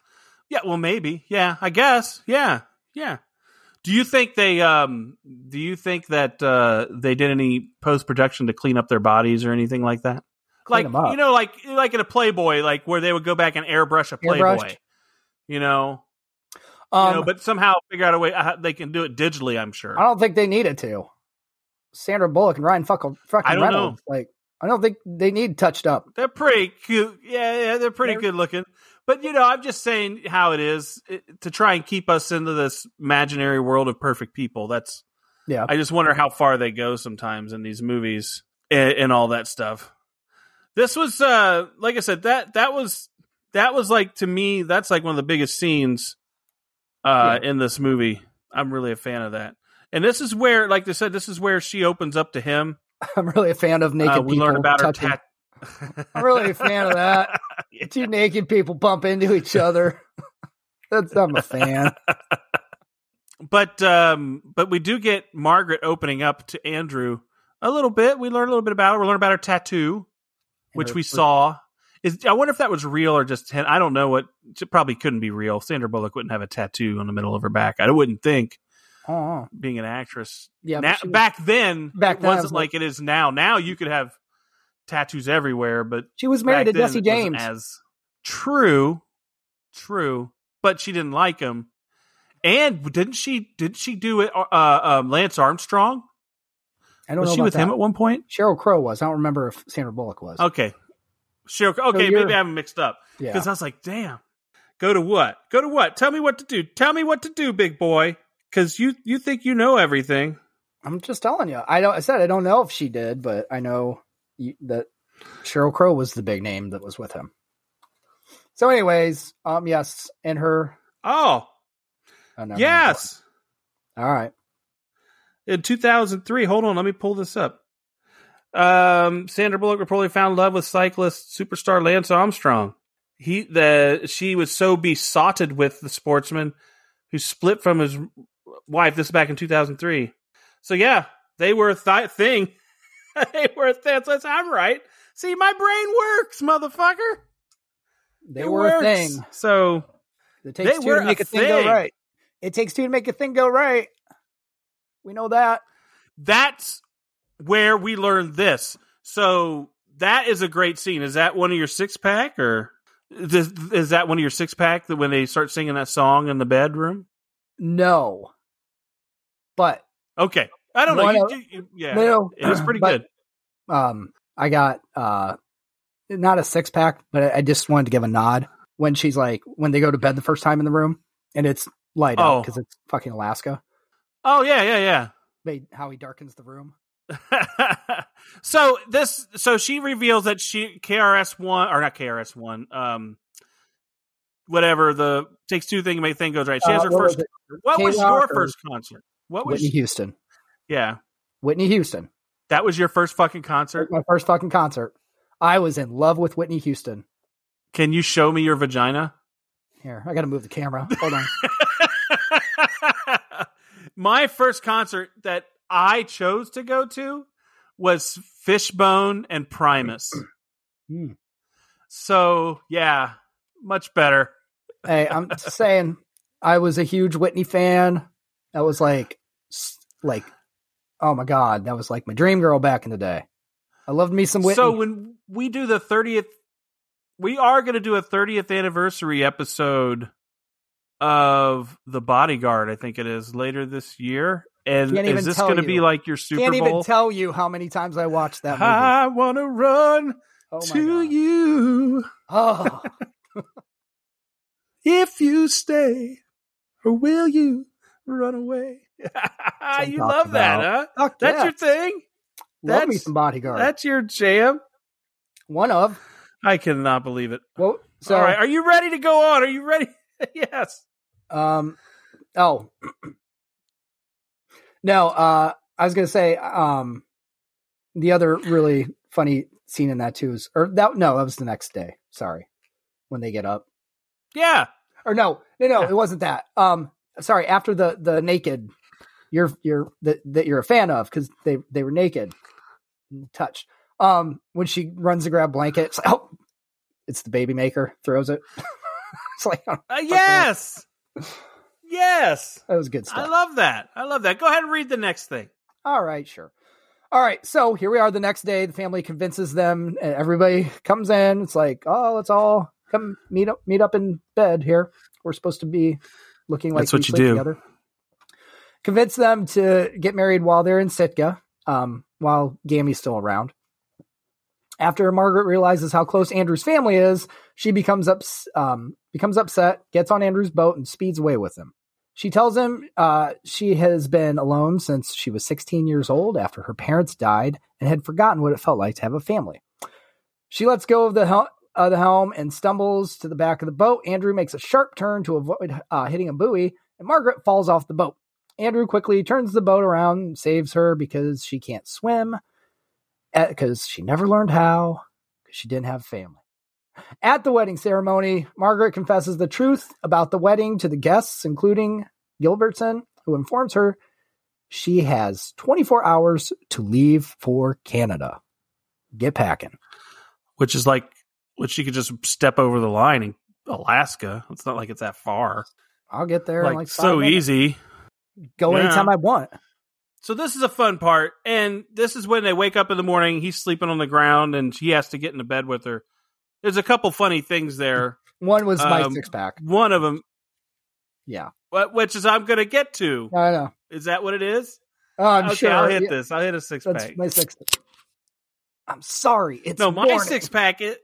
Yeah, well maybe. Yeah, I guess. Yeah. Yeah. Do you think they um do you think that uh they did any post production to clean up their bodies or anything like that? Clean like you know like like in a Playboy like where they would go back and airbrush a Playboy. Airbrushed? You know, Um, you know, but somehow figure out a way how they can do it digitally, I'm sure. I don't think they needed to. Sandra Bullock and Ryan fucking, fucking I don't Reynolds. Like, I don't think they need touched up. They're pretty cute. Yeah, yeah, they're pretty They're- good looking. But you know, I'm just saying how it is it, to try and keep us into this imaginary world of perfect people. That's Yeah. I just wonder how far they go sometimes in these movies and, and all that stuff. This was uh like I said that that was that was like to me that's like one of the biggest scenes uh in this movie. I'm really a fan of that. And this is where like I said this is where she opens up to him. I'm really a fan of naked Uh, we people learn about her touching. tat I'm really a fan of that. Two naked people bump into each other. That's I'm a fan. but um but we do get Margaret opening up to Andrew a little bit. We learn a little bit about her. We learn about her tattoo, which her- we saw. Is I wonder if that was real or just I don't know what. It probably couldn't be real. Sandra Bullock wouldn't have a tattoo on the middle of her back. I wouldn't think, Oh, being an actress. yeah. Now, was- back then, back then, it wasn't was like it is now. Now you could have tattoos everywhere, but she was married to Jesse James. As true, true, but she didn't like him. And didn't she? Did she do it? Uh, um, Lance Armstrong I don't was know she with him at one point? Sheryl Crow was. I don't remember if Sandra Bullock was. Okay, sure. Okay, you're- maybe I haven't mixed up yeah. because I was like, damn. Go to what? Go to what? Tell me what to do. Tell me what to do, big boy. Because you you think you know everything. I'm just telling you. I don't. I said I don't know if she did, but I know that Sheryl Crow was the big name that was with him. So, anyways, um, yes, and her. Oh, oh, yes. All right. In 2003, hold on, let me pull this up. Um, Sandra Bullock reportedly found love with cyclist superstar Lance Armstrong. He the she was so besotted with the sportsman who split from his wife. This is back in 2003. So yeah, they were a th- thing. they were a thing. So I'm right. See, my brain works, motherfucker. They It were works. a thing. So It takes They two were to make a a, thing. go right. It takes two to make a thing go right. We know that. that's where we learned this. So that is a great scene. Is that one of your six pack or is, is that one of your six pack that when they start singing that song in the bedroom? No, but Okay. I don't know. You, you- yeah. It was pretty but, good. Um, I got uh, not a six pack, but I- just wanted to give a nod when she's like when they go to bed the first time in the room and it's light Oh. up because it's fucking Alaska. Oh yeah, yeah, They how he darkens the room. so this so she reveals that she KRS one or not KRS one, um whatever the takes two thing make thing goes right. She has Uh, her what first was what was your first concert? What was Whitney Houston. Yeah. Whitney Houston. That was your first fucking concert? My first fucking concert. I was in love with Whitney Houston. Can you show me your vagina? Here, I got to move the camera. Hold on. My first concert that I chose to go to was Fishbone and Primus. Hmm. So, yeah, much better. hey, I'm saying, I was a huge Whitney fan. That was like, like, oh my god, that was like my dream girl back in the day. I loved me some Whitney. So, when we do the 30th, we are going to do a 30th anniversary episode of The Bodyguard, I think it is, later this year. And Can't is this going to be like your Super Bowl? Can't even tell you how many times I watched that movie. I want to run oh to god. you. Oh, If you stay, or will you run away? I'm you talking love that, huh? fuck That's yeah. your thing. love me that's- some bodyguard. That's your jam. One of. I cannot believe it. Well, so All right, are you ready to go on? Are you ready? yes. Um. Oh. no. Uh. I was gonna say. Um. The other really funny scene in that too is, or that no, that was the next day. Sorry, when they get up. Yeah. Or no, no, no, Yeah. it wasn't that. Um. Sorry. After the the naked, you're you're that that you're a fan of because they they were naked, touched. Um. When she runs to grab blanket, it's like, oh, it's the baby maker. Throws it. it's like oh, Uh, yes. yes. that was good stuff. I love that. I love that. Go ahead and read the next thing. All right, sure. All right, so here we are the next day. The family convinces them, and everybody comes in. It's like, oh, let's all come meet up, meet up in bed here. We're supposed to be looking like That's what you do. together. Convince them to get married while they're in Sitka, um, while Gammy's still around. After Margaret realizes how close Andrew's family is, she becomes ups, um, becomes upset, gets on Andrew's boat, and speeds away with him. She tells him uh, she has been alone since she was 16 years old after her parents died and had forgotten what it felt like to have a family. She lets go of the, hel- uh, the helm and stumbles to the back of the boat. Andrew makes a sharp turn to avoid uh, hitting a buoy, and Margaret falls off the boat. Andrew quickly turns the boat around saves her because she can't swim, eh, because she never learned how, because she didn't have family. At the wedding ceremony, Margaret confesses the truth about the wedding to the guests, including Gilbertson, who informs her she has 24 hours to leave for Canada. Get packing. Which is like, which you could just step over the line in Alaska. It's not like it's that far. I'll get there in Like, like five so minutes. easy. Go Yeah. anytime I want. So this is a fun part, and this is when they wake up in the morning. He's sleeping on the ground, and he has to get into bed with her. There's a couple funny things there. One was my Um, six pack. One of them, Yeah, which is I'm going to get to. I know. Is that what it is? Oh, I'm okay, sure. I'll hit Yeah, this. I'll hit a six That's pack. my six. I'm sorry. It's no, my morning. six pack. It.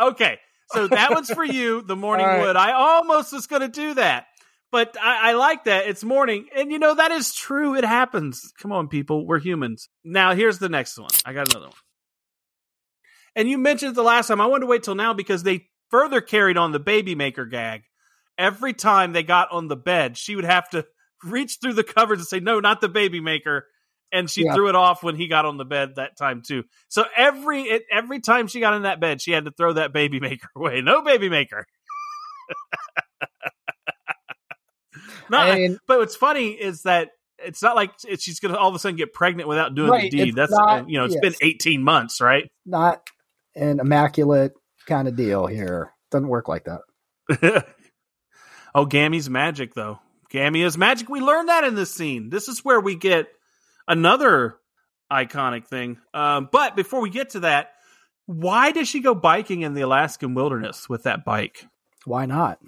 Okay, So that one's for you, the morning right. wood. I almost was going to do that, but I, I like that. It's morning, and you know that is true. It happens. Come on, people, we're humans. Now here's the next one. I got another one. And you mentioned the last time. I wanted to wait till now because they further carried on the baby maker gag. Every time they got on the bed, she would have to reach through the covers and say, "No, not the baby maker." And she Yeah. threw it off when he got on the bed that time too. So every it, every time she got in that bed, she had to throw that baby maker away. No baby maker. no, I mean, but what's funny is that it's not like it, she's going to all of a sudden get pregnant without doing Right, the deed. That's not- you know, it's yes. been 18 months, right? not an immaculate kind of deal here. Doesn't work like that. oh, Gammy's magic, though. Gammy is magic. We learned that in this scene. This is where we get another iconic thing. Um, but before we get to that, why does she go biking in the Alaskan wilderness with that bike? Why not?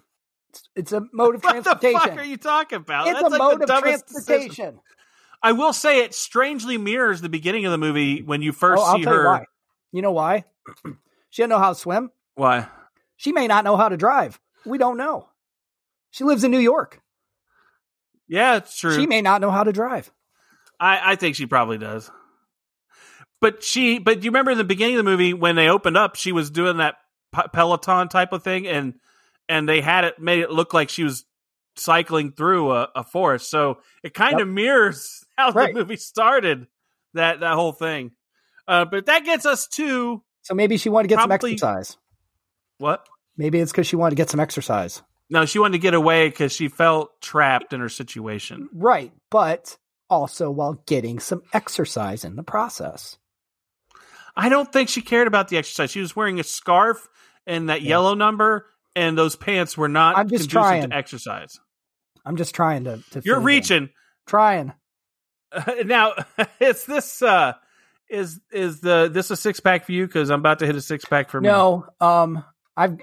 It's, a mode of transportation. What the fuck are you talking about? it's That's a like mode of dumbest decision. transportation. I will say it strangely mirrors the beginning of the movie when you first Oh, I'll see tell you her. why. You know why? she doesn't know how to swim. Why? She may not know how to drive. We don't know. She lives in New York. Yeah, it's true. She may not know how to drive. I, I think she probably does. But she, but you remember in the beginning of the movie when they opened up, she was doing that Peloton type of thing, and and they had it made it look like she was cycling through a, a forest. So it kind of mirrors how Right. the movie started. That that whole thing. Uh, but that gets us to So maybe she wanted to get Probably- some exercise. what? Maybe it's because she wanted to get some exercise. No, she wanted to get away because she felt trapped in her situation. Right. But also while getting some exercise in the process. I don't think she cared about the exercise. She was wearing a scarf and that Yeah. yellow number, and those pants were not I'm just conducive trying. to exercise. I'm just trying to. to You're it in. reaching Trying. now. Is this uh is is the this a six pack for you? Because I'm about to hit a six pack for me. No. Um. I've.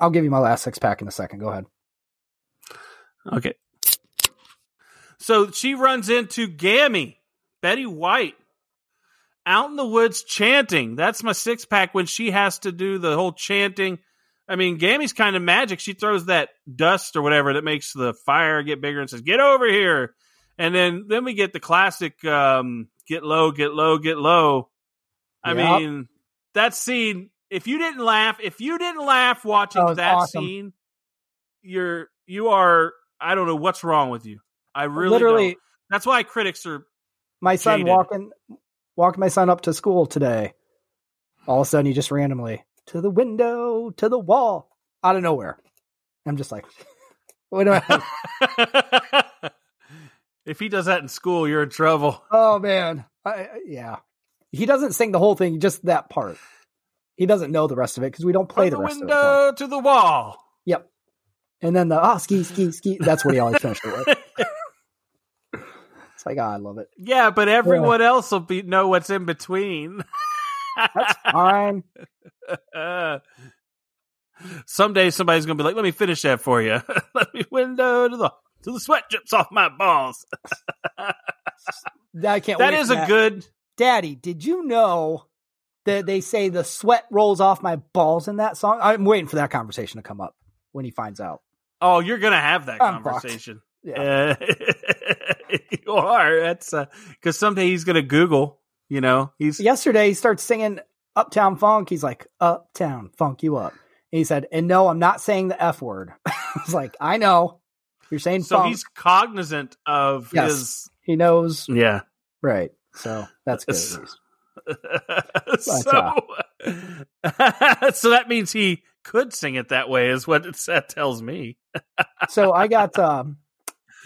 I'll give you my last six pack in a second. Go ahead. Okay. So she runs into Gammy, Betty White, out in the woods chanting. That's my six pack when she has to do the whole chanting. I mean, Gammy's kind of magic. She throws that dust or whatever that makes the fire get bigger and says, "Get over here." And then then we get the classic um, "Get low, get low, get low." I Yep. mean, that scene. If you didn't laugh, if you didn't laugh watching That that awesome. scene, you're you are. I don't know what's wrong with you. I really Literally, don't. That's why critics are. my son jaded. walking, walking my son up to school today. All of a sudden, he just randomly to the window, to the wall, out of nowhere. I'm just like, what do I? if he does that in school, you're in trouble. oh man, I, yeah. He doesn't sing the whole thing, just that part. He doesn't know the rest of it because we don't play From the, the rest of it. window to the wall. Yep. And then the ah ski ski ski. That's what he always finished it with. It's like, oh, I love it. yeah, but everyone else will be know what's in between. That's fine. Uh, someday somebody's gonna be like, "Let me finish that for you." Let me window to the to the sweat drips off my balls. I can't. That wait is a good. Daddy, did you know that they say the sweat rolls off my balls in that song? I'm waiting for that conversation to come up when he finds out. Oh, you're gonna have that I'm fucked. conversation. Yeah. Uh, you are. That's because someday he's gonna Google. You know, he's Yesterday, he starts singing Uptown Funk. He's like, Uptown Funk you up. And he said, and no, I'm not saying the F word. I was like, I know. You're saying so funk. he's cognizant of Yes. his. He knows. Yeah. Right. So that's good. so, so that means he could sing it that way, is what it, that tells me. so I got um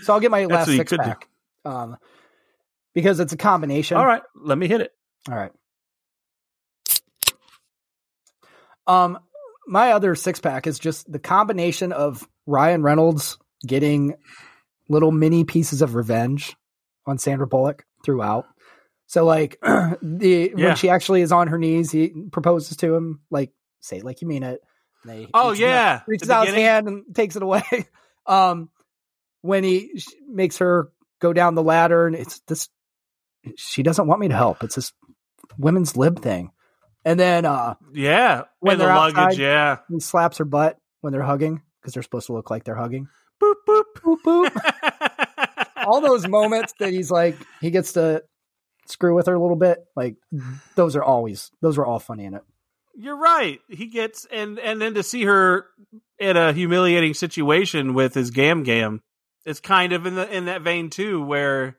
so I'll get my last six could do. pack. Um because it's a combination. All right, let me hit it. All right. Um my other six pack is just the combination of Ryan Reynolds getting little mini pieces of revenge on Sandra Bullock throughout. So like the Yeah. when she actually is on her knees, he proposes to him, like say like you mean it. They Oh out- yeah, reaches The out his hand and takes it away. Um, when he makes her go down the ladder, and it's this, she doesn't want me to help. It's this women's lib thing, And then uh, Yeah. When they're luggage, outside. yeah. he slaps her butt when they're hugging because they're supposed to look like they're hugging. Boop boop. Boop boop. All those moments that he's like he gets to screw with her a little bit, like those are always those were all funny in it. You're right. He gets and and then to see her in a humiliating situation with his gam gam, it's kind of in the in that vein too, where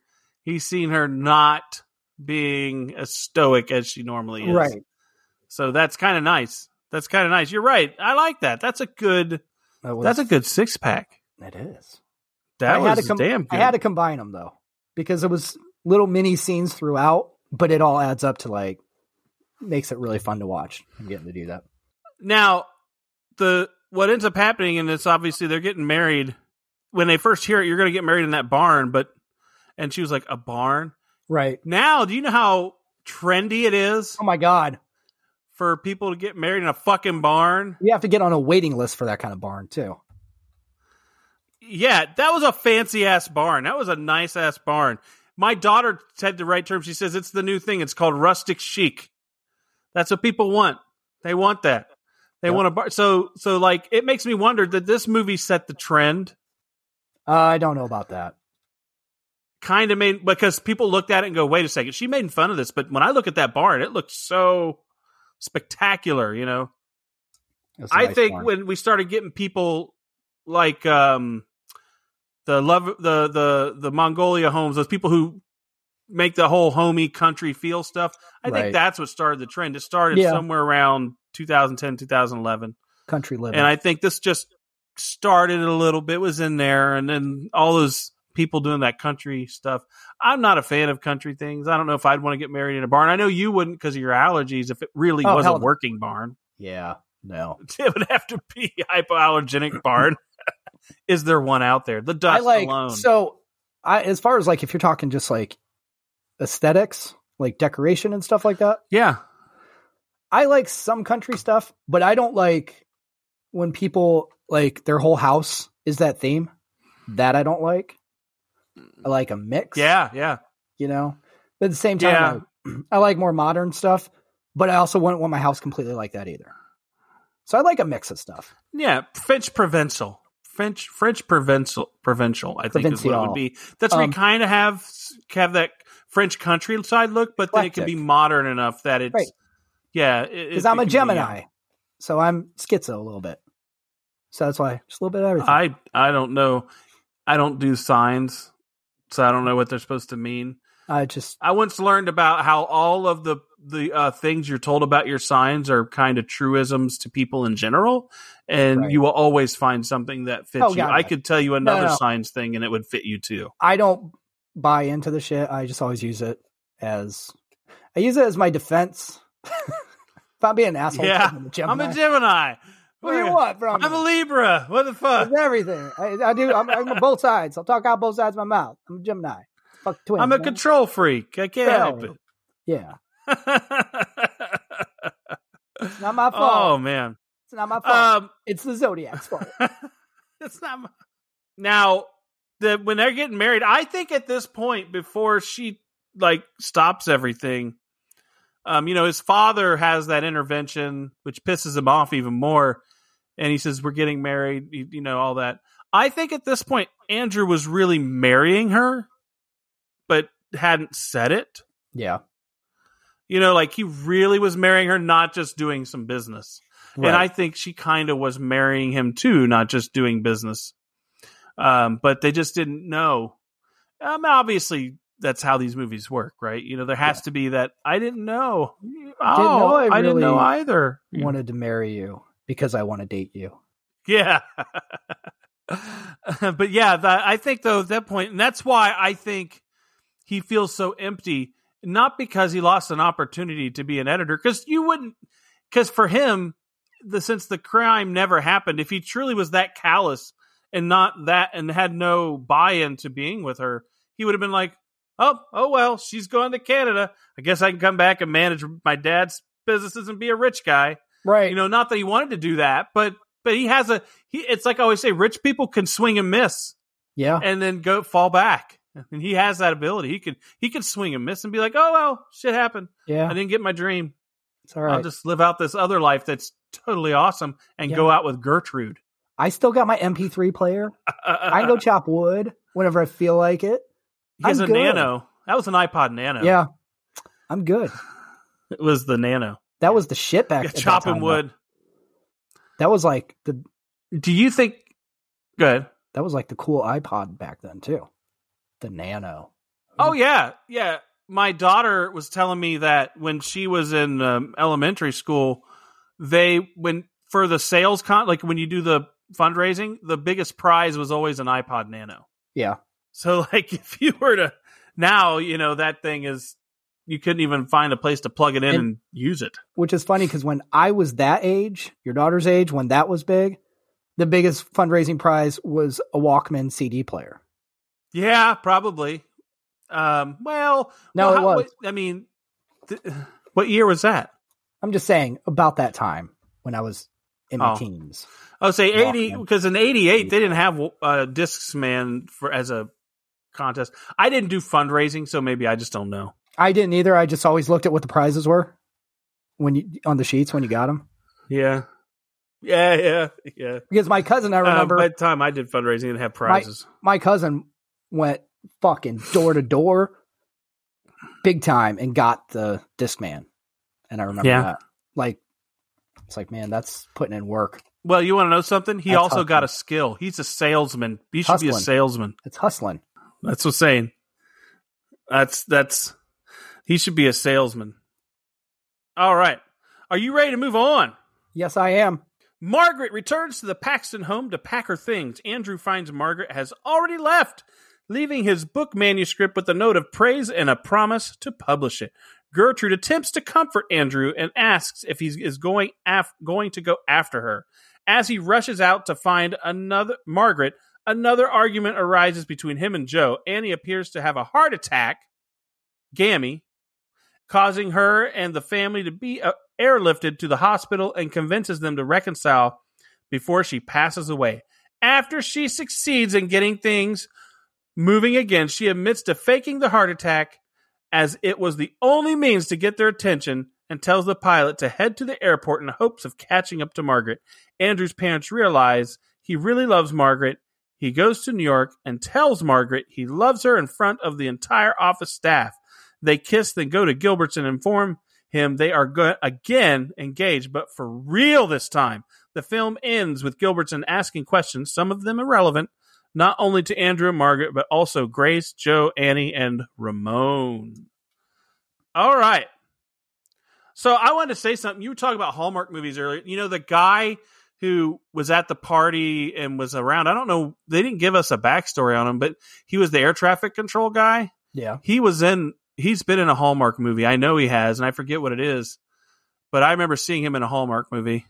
he's seen her not being as stoic as she normally is. Right. So that's kind of nice. That's kind of nice. You're right. I like that. That's a good. That was, That's a good six pack. It is. That I was had to com- damn good. I had to combine them though because it was little mini scenes throughout, but it all adds up to like makes it really fun to watch. I'm getting to do that. Now, the what ends up happening, and it's obviously they're getting married. When they first hear it, you're going to get married in that barn, but and she was like, "A barn." Right. Now, do you know how trendy it is Oh my god. for people to get married in a fucking barn? You have to get on a waiting list for that kind of barn too. Yeah, that was a fancy ass barn. That was a nice ass barn. My daughter said the right term. She says it's the new thing. It's called rustic chic. That's what people want. They want that. They Yep. want a bar. So, so like, it makes me wonder that this movie set the trend. Uh, I don't know about that. Kind of made because people looked at it and go, "Wait a second, she made fun of this." But when I look at that barn, it looked so spectacular. You know, I nice think barn. when we started getting people like um the love the the the Magnolia homes, those people who make the whole homey country feel stuff, I Right. think that's what started the trend. It started Yeah. somewhere around 2010, 2011. country living. And I think this just started a little bit was in there and then all those people doing that country stuff. I'm not a fan of country things. I don't know if I'd want to get married in a barn. I know you wouldn't because of your allergies if it really Oh, was a hell working barn. yeah. No. It would have to be hypoallergenic barn. Is there one out there? The dust I like alone. so I as far as like if you're talking just like aesthetics, like decoration and stuff like that, yeah. I like some country stuff, but I don't like when people like their whole house is that theme. That I don't like. I like a mix. Yeah, yeah. You know? But at the same time, I, I like more modern stuff, but I also wouldn't want my house completely like that either. So I like a mix of stuff. Yeah. French provincial. French French provincial provincial, I think is what it would be. That's where Um, you kind of have have that French countryside look, but then it can be modern enough that it's Right. yeah. Because I'm a Gemini. So I'm schizo a little bit. So that's why just a little bit of everything. I I don't know. I don't do signs, so I don't know what they're supposed to mean. I just I once learned about how all of the the uh, things you're told about your signs are kind of truisms to people in general, and Right. you will always find something that fits Oh, you. God, I could tell you another no. signs thing, and it would fit you too. I don't buy into the shit. I just always use it as I use it as my defense. if I'm being an asshole, Yeah, I'm a Gemini. I'm a Gemini. What do you want from I'm me? a Libra. What the fuck? It's everything. I, I do. I'm, I'm on both sides. I'll talk out both sides of my mouth. I'm a Gemini. Fuck twins. I'm a man. control freak. I can't help it. Yeah, it's not my fault. oh man. It's not my fault. Um, it's the Zodiac's fault. it's not my... now the when they're getting married i think at this point before she like stops everything um you know his father has that intervention which pisses him off even more and he says we're getting married you, you know all that i think at this point andrew was really marrying her but hadn't said it Yeah, you know like he really was marrying her not just doing some business right. and I think she kind of was marrying him too, not just doing business. Um, but they just didn't know. Um, obviously, that's how these movies work, right? You know, there has Yeah. to be that I didn't know. Oh, know I I, didn't know either. wanted to marry you because I want to date you. Yeah. but yeah, I think though at that point, and that's why I think he feels so empty, not because he lost an opportunity to be an editor, because you wouldn't, because for him, the since the crime never happened, if he truly was that callous and not that and had no buy-in to being with her, he would have been like, "Oh, oh well, she's going to Canada. I guess I can come back and manage my dad's businesses and be a rich guy." Right. you know not that he wanted to do that but but he has a he it's like i always say rich people can swing and miss yeah. and then go fall back and he has that ability he could he could swing and miss and be like oh well shit happened Yeah. i didn't get my dream It's all right. I'll just live out this other life that's totally awesome and Yeah. go out with Gertrude. I still got my MP3 player. I can go chop wood whenever I feel like it. He has I'm a good. Nano. That was an iPod Nano. Yeah, I'm good. It was the Nano. That was the shit back. Yeah, chopping time, though. wood. That was like the Do you think? Good. that was like the cool iPod back then too. The Nano. Oh yeah, yeah. My daughter was telling me that when she was in um, elementary school, they when for the sales con like when you do the fundraising, the biggest prize was always an iPod Nano. Yeah. So like if you were to now, you know that thing is you couldn't even find a place to plug it in and, And- use it. Which is funny because when I was that age, your daughter's age, when that was big, the biggest fundraising prize was a Walkman CD player. Yeah, probably. Um, well, No, well, it how- was. I mean, th- what year was that? I'm just saying about that time when I was in my Oh. teens. I would say eighty because in '88 they didn't have uh, Discman for as a contest. I didn't do fundraising, so maybe I just don't know. I didn't either. I just always looked at what the prizes were when you on the sheets when you got them. Yeah, yeah, yeah, yeah. Because my cousin, I Uh, remember, by the time I did fundraising, didn't have prizes. my cousin went fucking door to door, big time, and got the Discman. And I remember Yeah. that. Like, it's like, man, that's putting in work. well, you want to know something? He That's also got a skill. He's a salesman. He should be a salesman. It's hustling. That's what's saying. That's that's. He should be a salesman. All right. Are you ready to move on? Yes, I am. Margaret returns to the Paxton home to pack her things. Andrew finds Margaret has already left, leaving his book manuscript with a note of praise and a promise to publish it. Gertrude attempts to comfort Andrew and asks if he is going af- going to go after her. As he rushes out to find another Margaret, another argument arises between him and Joe. Annie appears to have a heart attack, Gammy, causing her and the family to be uh, airlifted to the hospital and convinces them to reconcile before she passes away. After she succeeds in getting things moving again, she admits to faking the heart attack as it was the only means to get their attention and tells the pilot to head to the airport in hopes of catching up to Margaret. Andrew's parents realize he really loves Margaret. He goes to New York and tells Margaret he loves her in front of the entire office staff. They kiss, then go to Gilbert's and inform him they are go- again engaged, but for real this time. The film ends with Gilbertson asking questions, some of them irrelevant, not only to Andrew and Margaret, but also Grace, Joe, Annie, and Ramon. All right. So I wanted to say something. You were talking about Hallmark movies earlier. You know, the guy who was at the party and was around, I don't know, they didn't give us a backstory on him, but he was the air traffic control guy Yeah. he was in he's been in a hallmark movie i know he has and i forget what it is but i remember seeing him in a hallmark movie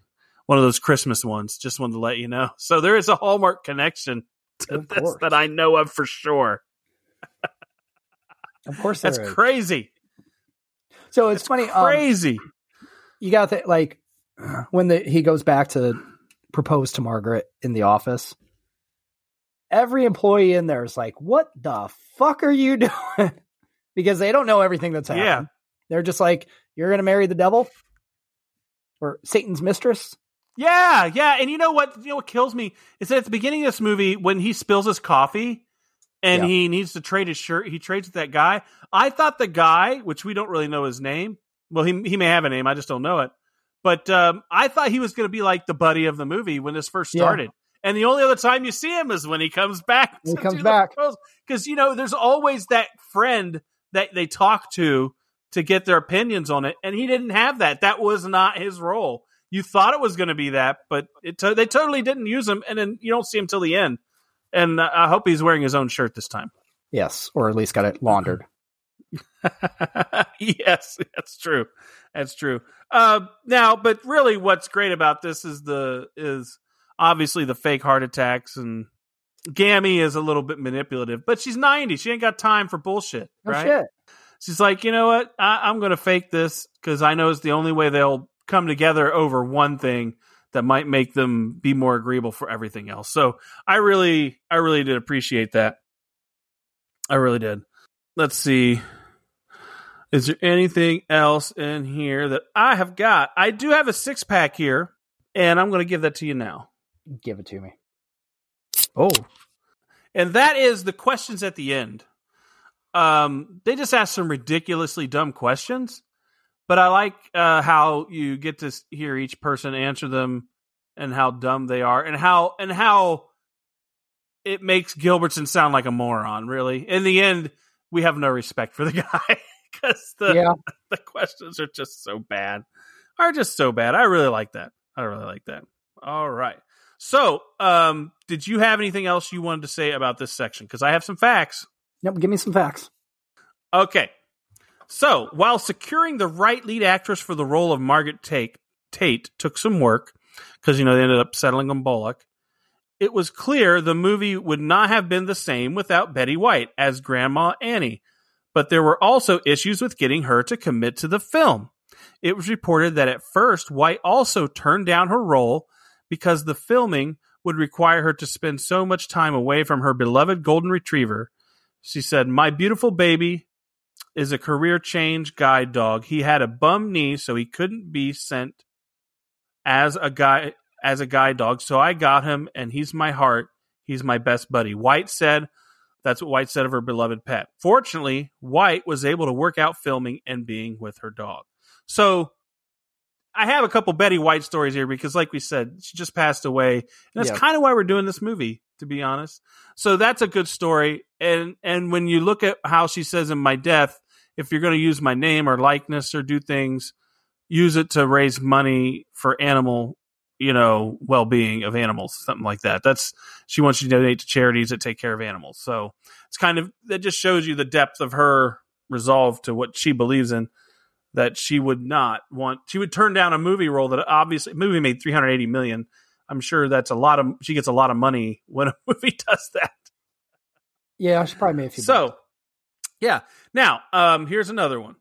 one of those christmas ones just wanted to let you know so there is a hallmark connection to Of this course. that i know of for sure Of course, that's there is. crazy So it's funny. um, crazy you got that like when the he goes back to propose to Margaret in the office. Every employee in there is like, "What the fuck are you doing?" Because they don't know everything that's happening. Yeah. They're just like, "You're going to marry the devil or Satan's mistress." yeah yeah and you know what you know what kills me is that at the beginning of this movie when he spills his coffee and Yeah. he needs to trade his shirt he trades with that guy i thought the guy which we don't really know his name well he, he may have a name i just don't know it but um, i thought he was going to be like the buddy of the movie when this first Yeah. started and the only other time you see him is when he comes back When he comes back. because you know there's always that friend that they talk to to get their opinions on it and he didn't have that that was not his role you thought it was going to be that but it to- they totally didn't use him and then you don't see him till the end and uh, i hope he's wearing his own shirt this time Yes, or at least got it laundered. yes, that's true. That's true. Uh, now, but really, what's great about this is the is obviously the fake heart attacks and Gammy is a little bit manipulative, but she's ninety. She ain't got time for bullshit, Oh right? shit! She's like, you know what? I, I'm going to fake this because I know it's the only way they'll come together over one thing that might make them be more agreeable for everything else. So I really, I really did appreciate that. I really did. Let's see. Is there anything else in here that I have got? I do have a six pack here, and I'm going to give that to you now. Give it to me. Oh, And that is the questions at the end. Um, they just ask some ridiculously dumb questions, but I like uh, how you get to hear each person answer them and how dumb they are and how and how it makes Gilbertson sound like a moron. Really, in the end, we have no respect for the guy because the yeah. the questions are just so bad. Are just so bad. I really like that. I really like that. All right. So, um, did you have anything else you wanted to say about this section? Because I have some facts. Yep. Give me some facts. Okay. So, while securing the right lead actress for the role of Margaret Tate, Tate took some work because you know they ended up settling on Bullock. It was clear the movie would not have been the same without Betty White as Grandma Annie, but there were also issues with getting her to commit to the film. It was reported that at first White also turned down her role because the filming would require her to spend so much time away from her beloved golden retriever. She said, My beautiful baby is a career change guide dog. He had a bum knee, so he couldn't be sent as a guy as a guide dog. So I got him, and he's my heart. He's my best buddy. White said that's what White said of her beloved pet. Fortunately, White was able to work out filming and being with her dog. So I have a couple Betty White stories here because, like we said, she just passed away, and that's Yeah. kind of why we're doing this movie, to be honest. So that's a good story. And and when you look at how she says in my death, if you're going to use my name or likeness or do things, use it to raise money for animal, you know, well being of animals, something like that. That's she wants you to donate to charities that take care of animals. So it's kind of that just shows you the depth of her resolve to what she believes in. That she would not want, she would turn down a movie role that obviously movie made 380 million. I'm sure that's a lot of she gets a lot of money when a movie does that. Yeah, I should probably make a few. bucks. So, yeah. Now, um, here's another one.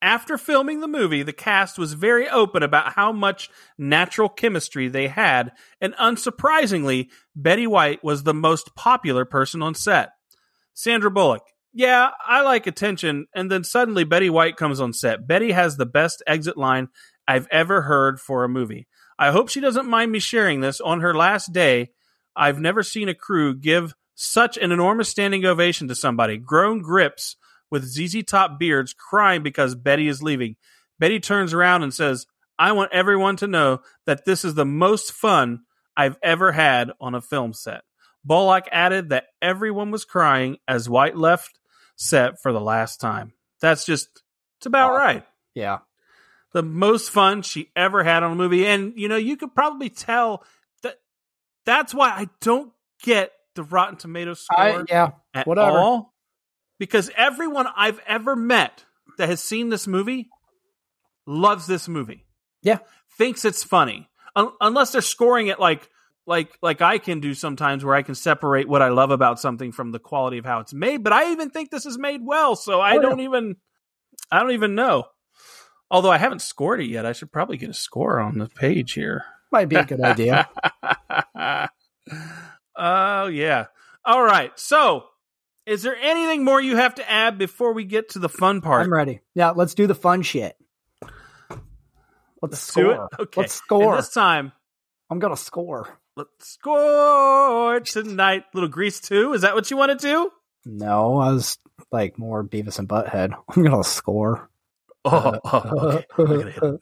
After filming the movie, the cast was very open about how much natural chemistry they had, and unsurprisingly, Betty White was the most popular person on set. Sandra Bullock, yeah, I like attention, and then suddenly Betty White comes on set. Betty has the best exit line I've ever heard for a movie. I hope she doesn't mind me sharing this. On her last day, I've never seen a crew give such an enormous standing ovation to somebody. Grown grips with ZZ Top beards crying because Betty is leaving. Betty turns around and says, I want everyone to know that this is the most fun I've ever had on a film set. Bullock added that everyone was crying as White left set for the last time. That's just, it's about Awesome. right yeah, the most fun she ever had on a movie. And, you know, you could probably tell that that's why I don't get the Rotten Tomatoes score I yeah. at whatever. all. Because everyone I've ever met that has seen this movie loves this movie. Yeah. Thinks it's funny. Un- unless they're scoring it like like like I can do sometimes where I can separate what I love about something from the quality of how it's made, but I even think this is made well, so I Oh, don't even I don't even know. Although I haven't scored it yet, I should probably get a score on the page here. Might be a good idea. oh yeah. All right. So, is there anything more you have to add before we get to the fun part? I'm ready. Yeah, let's do the fun shit. Let's, Let's score. do it. Okay. Let's score. And this time, I'm gonna score. Let's score tonight. Little Grease 2. Is that what you want to do? No, I was like more Beavis and Butthead. I'm gonna score. Oh, oh, oh okay. I gotta hit it.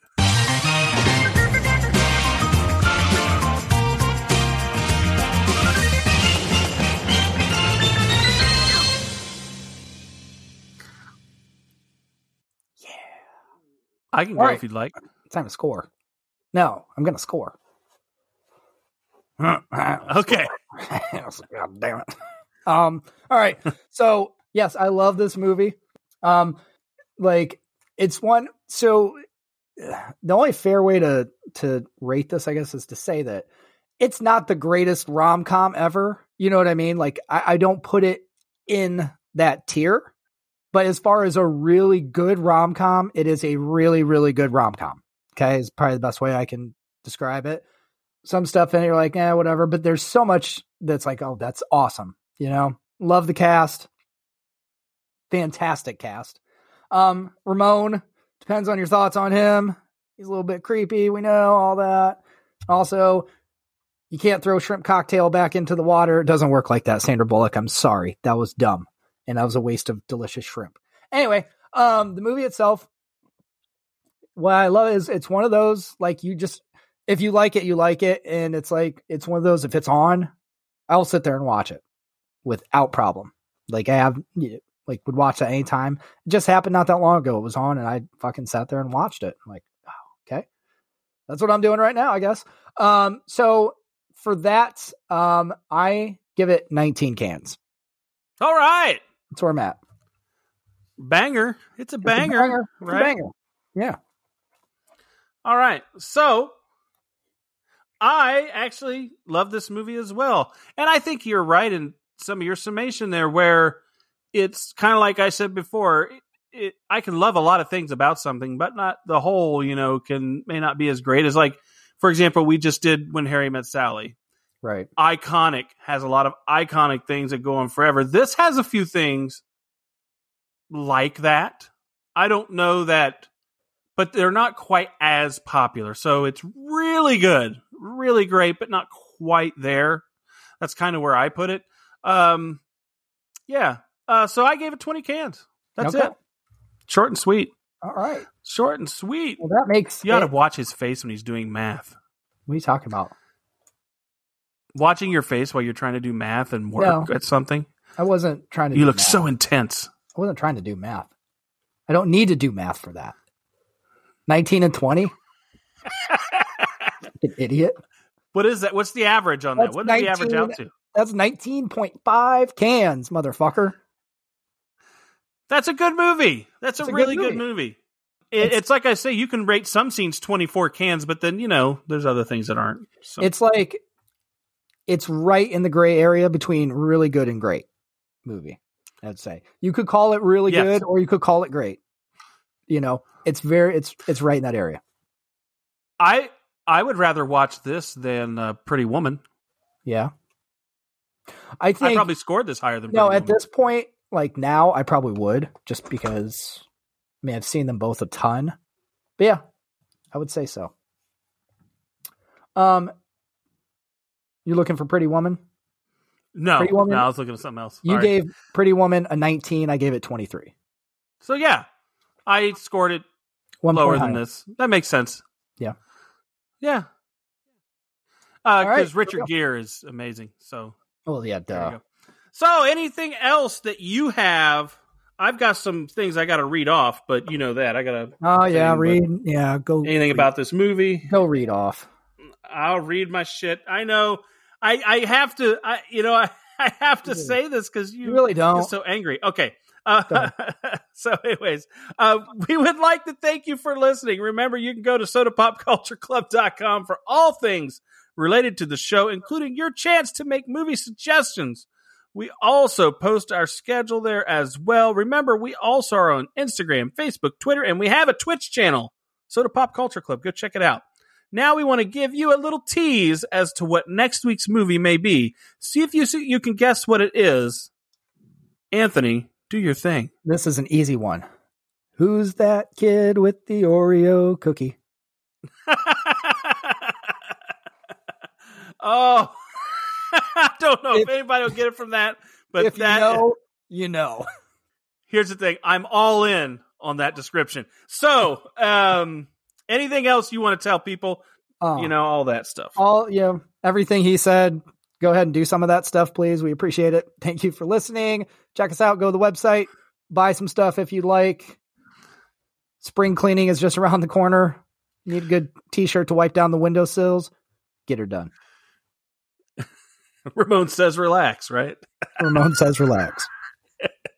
I can go All right. if you'd like. Time to score. No, I'm gonna score. Okay. God damn it. Um, all right. So yes, I love this movie. Um, like it's one. So the only fair way to to rate this, I guess, is to say that it's not the greatest rom com ever. You know what I mean? Like I, I don't put it in that tier. But as far as a really good rom com, it is a really, really good rom com. Okay, is probably the best way I can describe it. Some stuff in it, you're like, eh, whatever. But there's so much that's like, oh, that's awesome. You know, love the cast, fantastic cast. Um, Ramon depends on your thoughts on him. He's a little bit creepy. We know all that. Also, you can't throw shrimp cocktail back into the water. It doesn't work like that, Sandra Bullock. I'm sorry. That was dumb. And that was a waste of delicious shrimp. Anyway, um, the movie itself, what I love is it's one of those, like, you just, if you like it, you like it. And it's like, it's one of those, if it's on, I'll sit there and watch it without problem. Like, I have, like, would watch that anytime. It just happened not that long ago. It was on and I fucking sat there and watched it. I'm like, oh, okay. That's what I'm doing right now, I guess. Um, so for that, um, I give it 19 cans. All right. That's where I'm at. Banger. It's a It's a banger. banger. It's a right? banger. Yeah. All right. So I actually love this movie as well. And I think you're right in some of your summation there where it's kind of like I said before, it, it, I can love a lot of things about something, but not the whole, you know, can may not be as great as like for example, we just did when Harry met Sally. Right. Iconic has a lot of iconic things that go on forever. This has a few things like that. I don't know that but they're not quite as popular. So it's really good, really great, but not quite there. That's kind of where I put it. Um, yeah. Uh, so I gave it 20 cans. That's Okay. it. Short and sweet. All right. Short and sweet. Well, that makes You got to watch his face when he's doing math. What are you talking about? Watching your face while you're trying to do math and work No. at something. I wasn't trying to. You look math. so intense. I wasn't trying to do math. I don't need to do math for that. 19 and 20? An idiot. What is that? What's the average on that? That's What does the average out to? That's 19.5 cans, motherfucker. That's a good movie. That's It's a a really good movie. movie. It, It's- it's, like I say, you can rate some scenes 24 cans, but then, you know, there's other things that aren't. So. It's like it's right in the gray area between really good and great movie. I'd say you could call it really Yes. good or you could call it great. You know, it's very it's it's right in that area. I I would rather watch this than uh, Pretty Woman. Yeah. I think I probably scored this higher than Pretty no Pretty at this point, like now, I probably would just because. I mean, I've seen them both a ton, but yeah, I would say so. Um, you looking for Pretty Woman? no, Pretty Woman- no, I was looking at something else. You All right. gave Pretty Woman a 19. I gave it 23. so yeah, I scored it One lower than higher. this. That makes sense. Yeah. yeah. Uh, because there we Richard. Gere is amazing. So Oh yeah, duh. So, anything else that you have? I've got some things I got to read off, but you know that I got to Oh yeah, read. Yeah, go. anything read- about this movie. Go read off. I'll read my shit. I know. I I have to. I you know I, I have to say this because you You really don't. so angry. Okay. Uh, so, anyways, uh, we would like to thank you for listening. Remember, you can go to sodapopcultureclub.com for all things related to the show, including your chance to make movie suggestions. We also post our schedule there as well. Remember, we also are on Instagram, Facebook, Twitter, and we have a Twitch channel, Soda Pop Culture Club. Go check it out. Now we want to give you a little tease as to what next week's movie may be. See if you see, you can guess what it is. Anthony, do your thing. This is an easy one. Who's that kid with the Oreo cookie? oh, I don't know if, If- anybody will get it from that, but if that you know, you know. here's the thing: I'm all in on that description. So, um, anything else you want to tell people? Uh, You know, all that stuff. all yeah, everything he said. Go ahead and do some of that stuff, please. We appreciate it. Thank you for listening. Check us out. Go to the website. Buy some stuff if you'd like. Spring cleaning is just around the corner. Need a good T-shirt to wipe down the windowsills. Get her done. Ramon says, "Relax." Right. Ramon says, "Relax."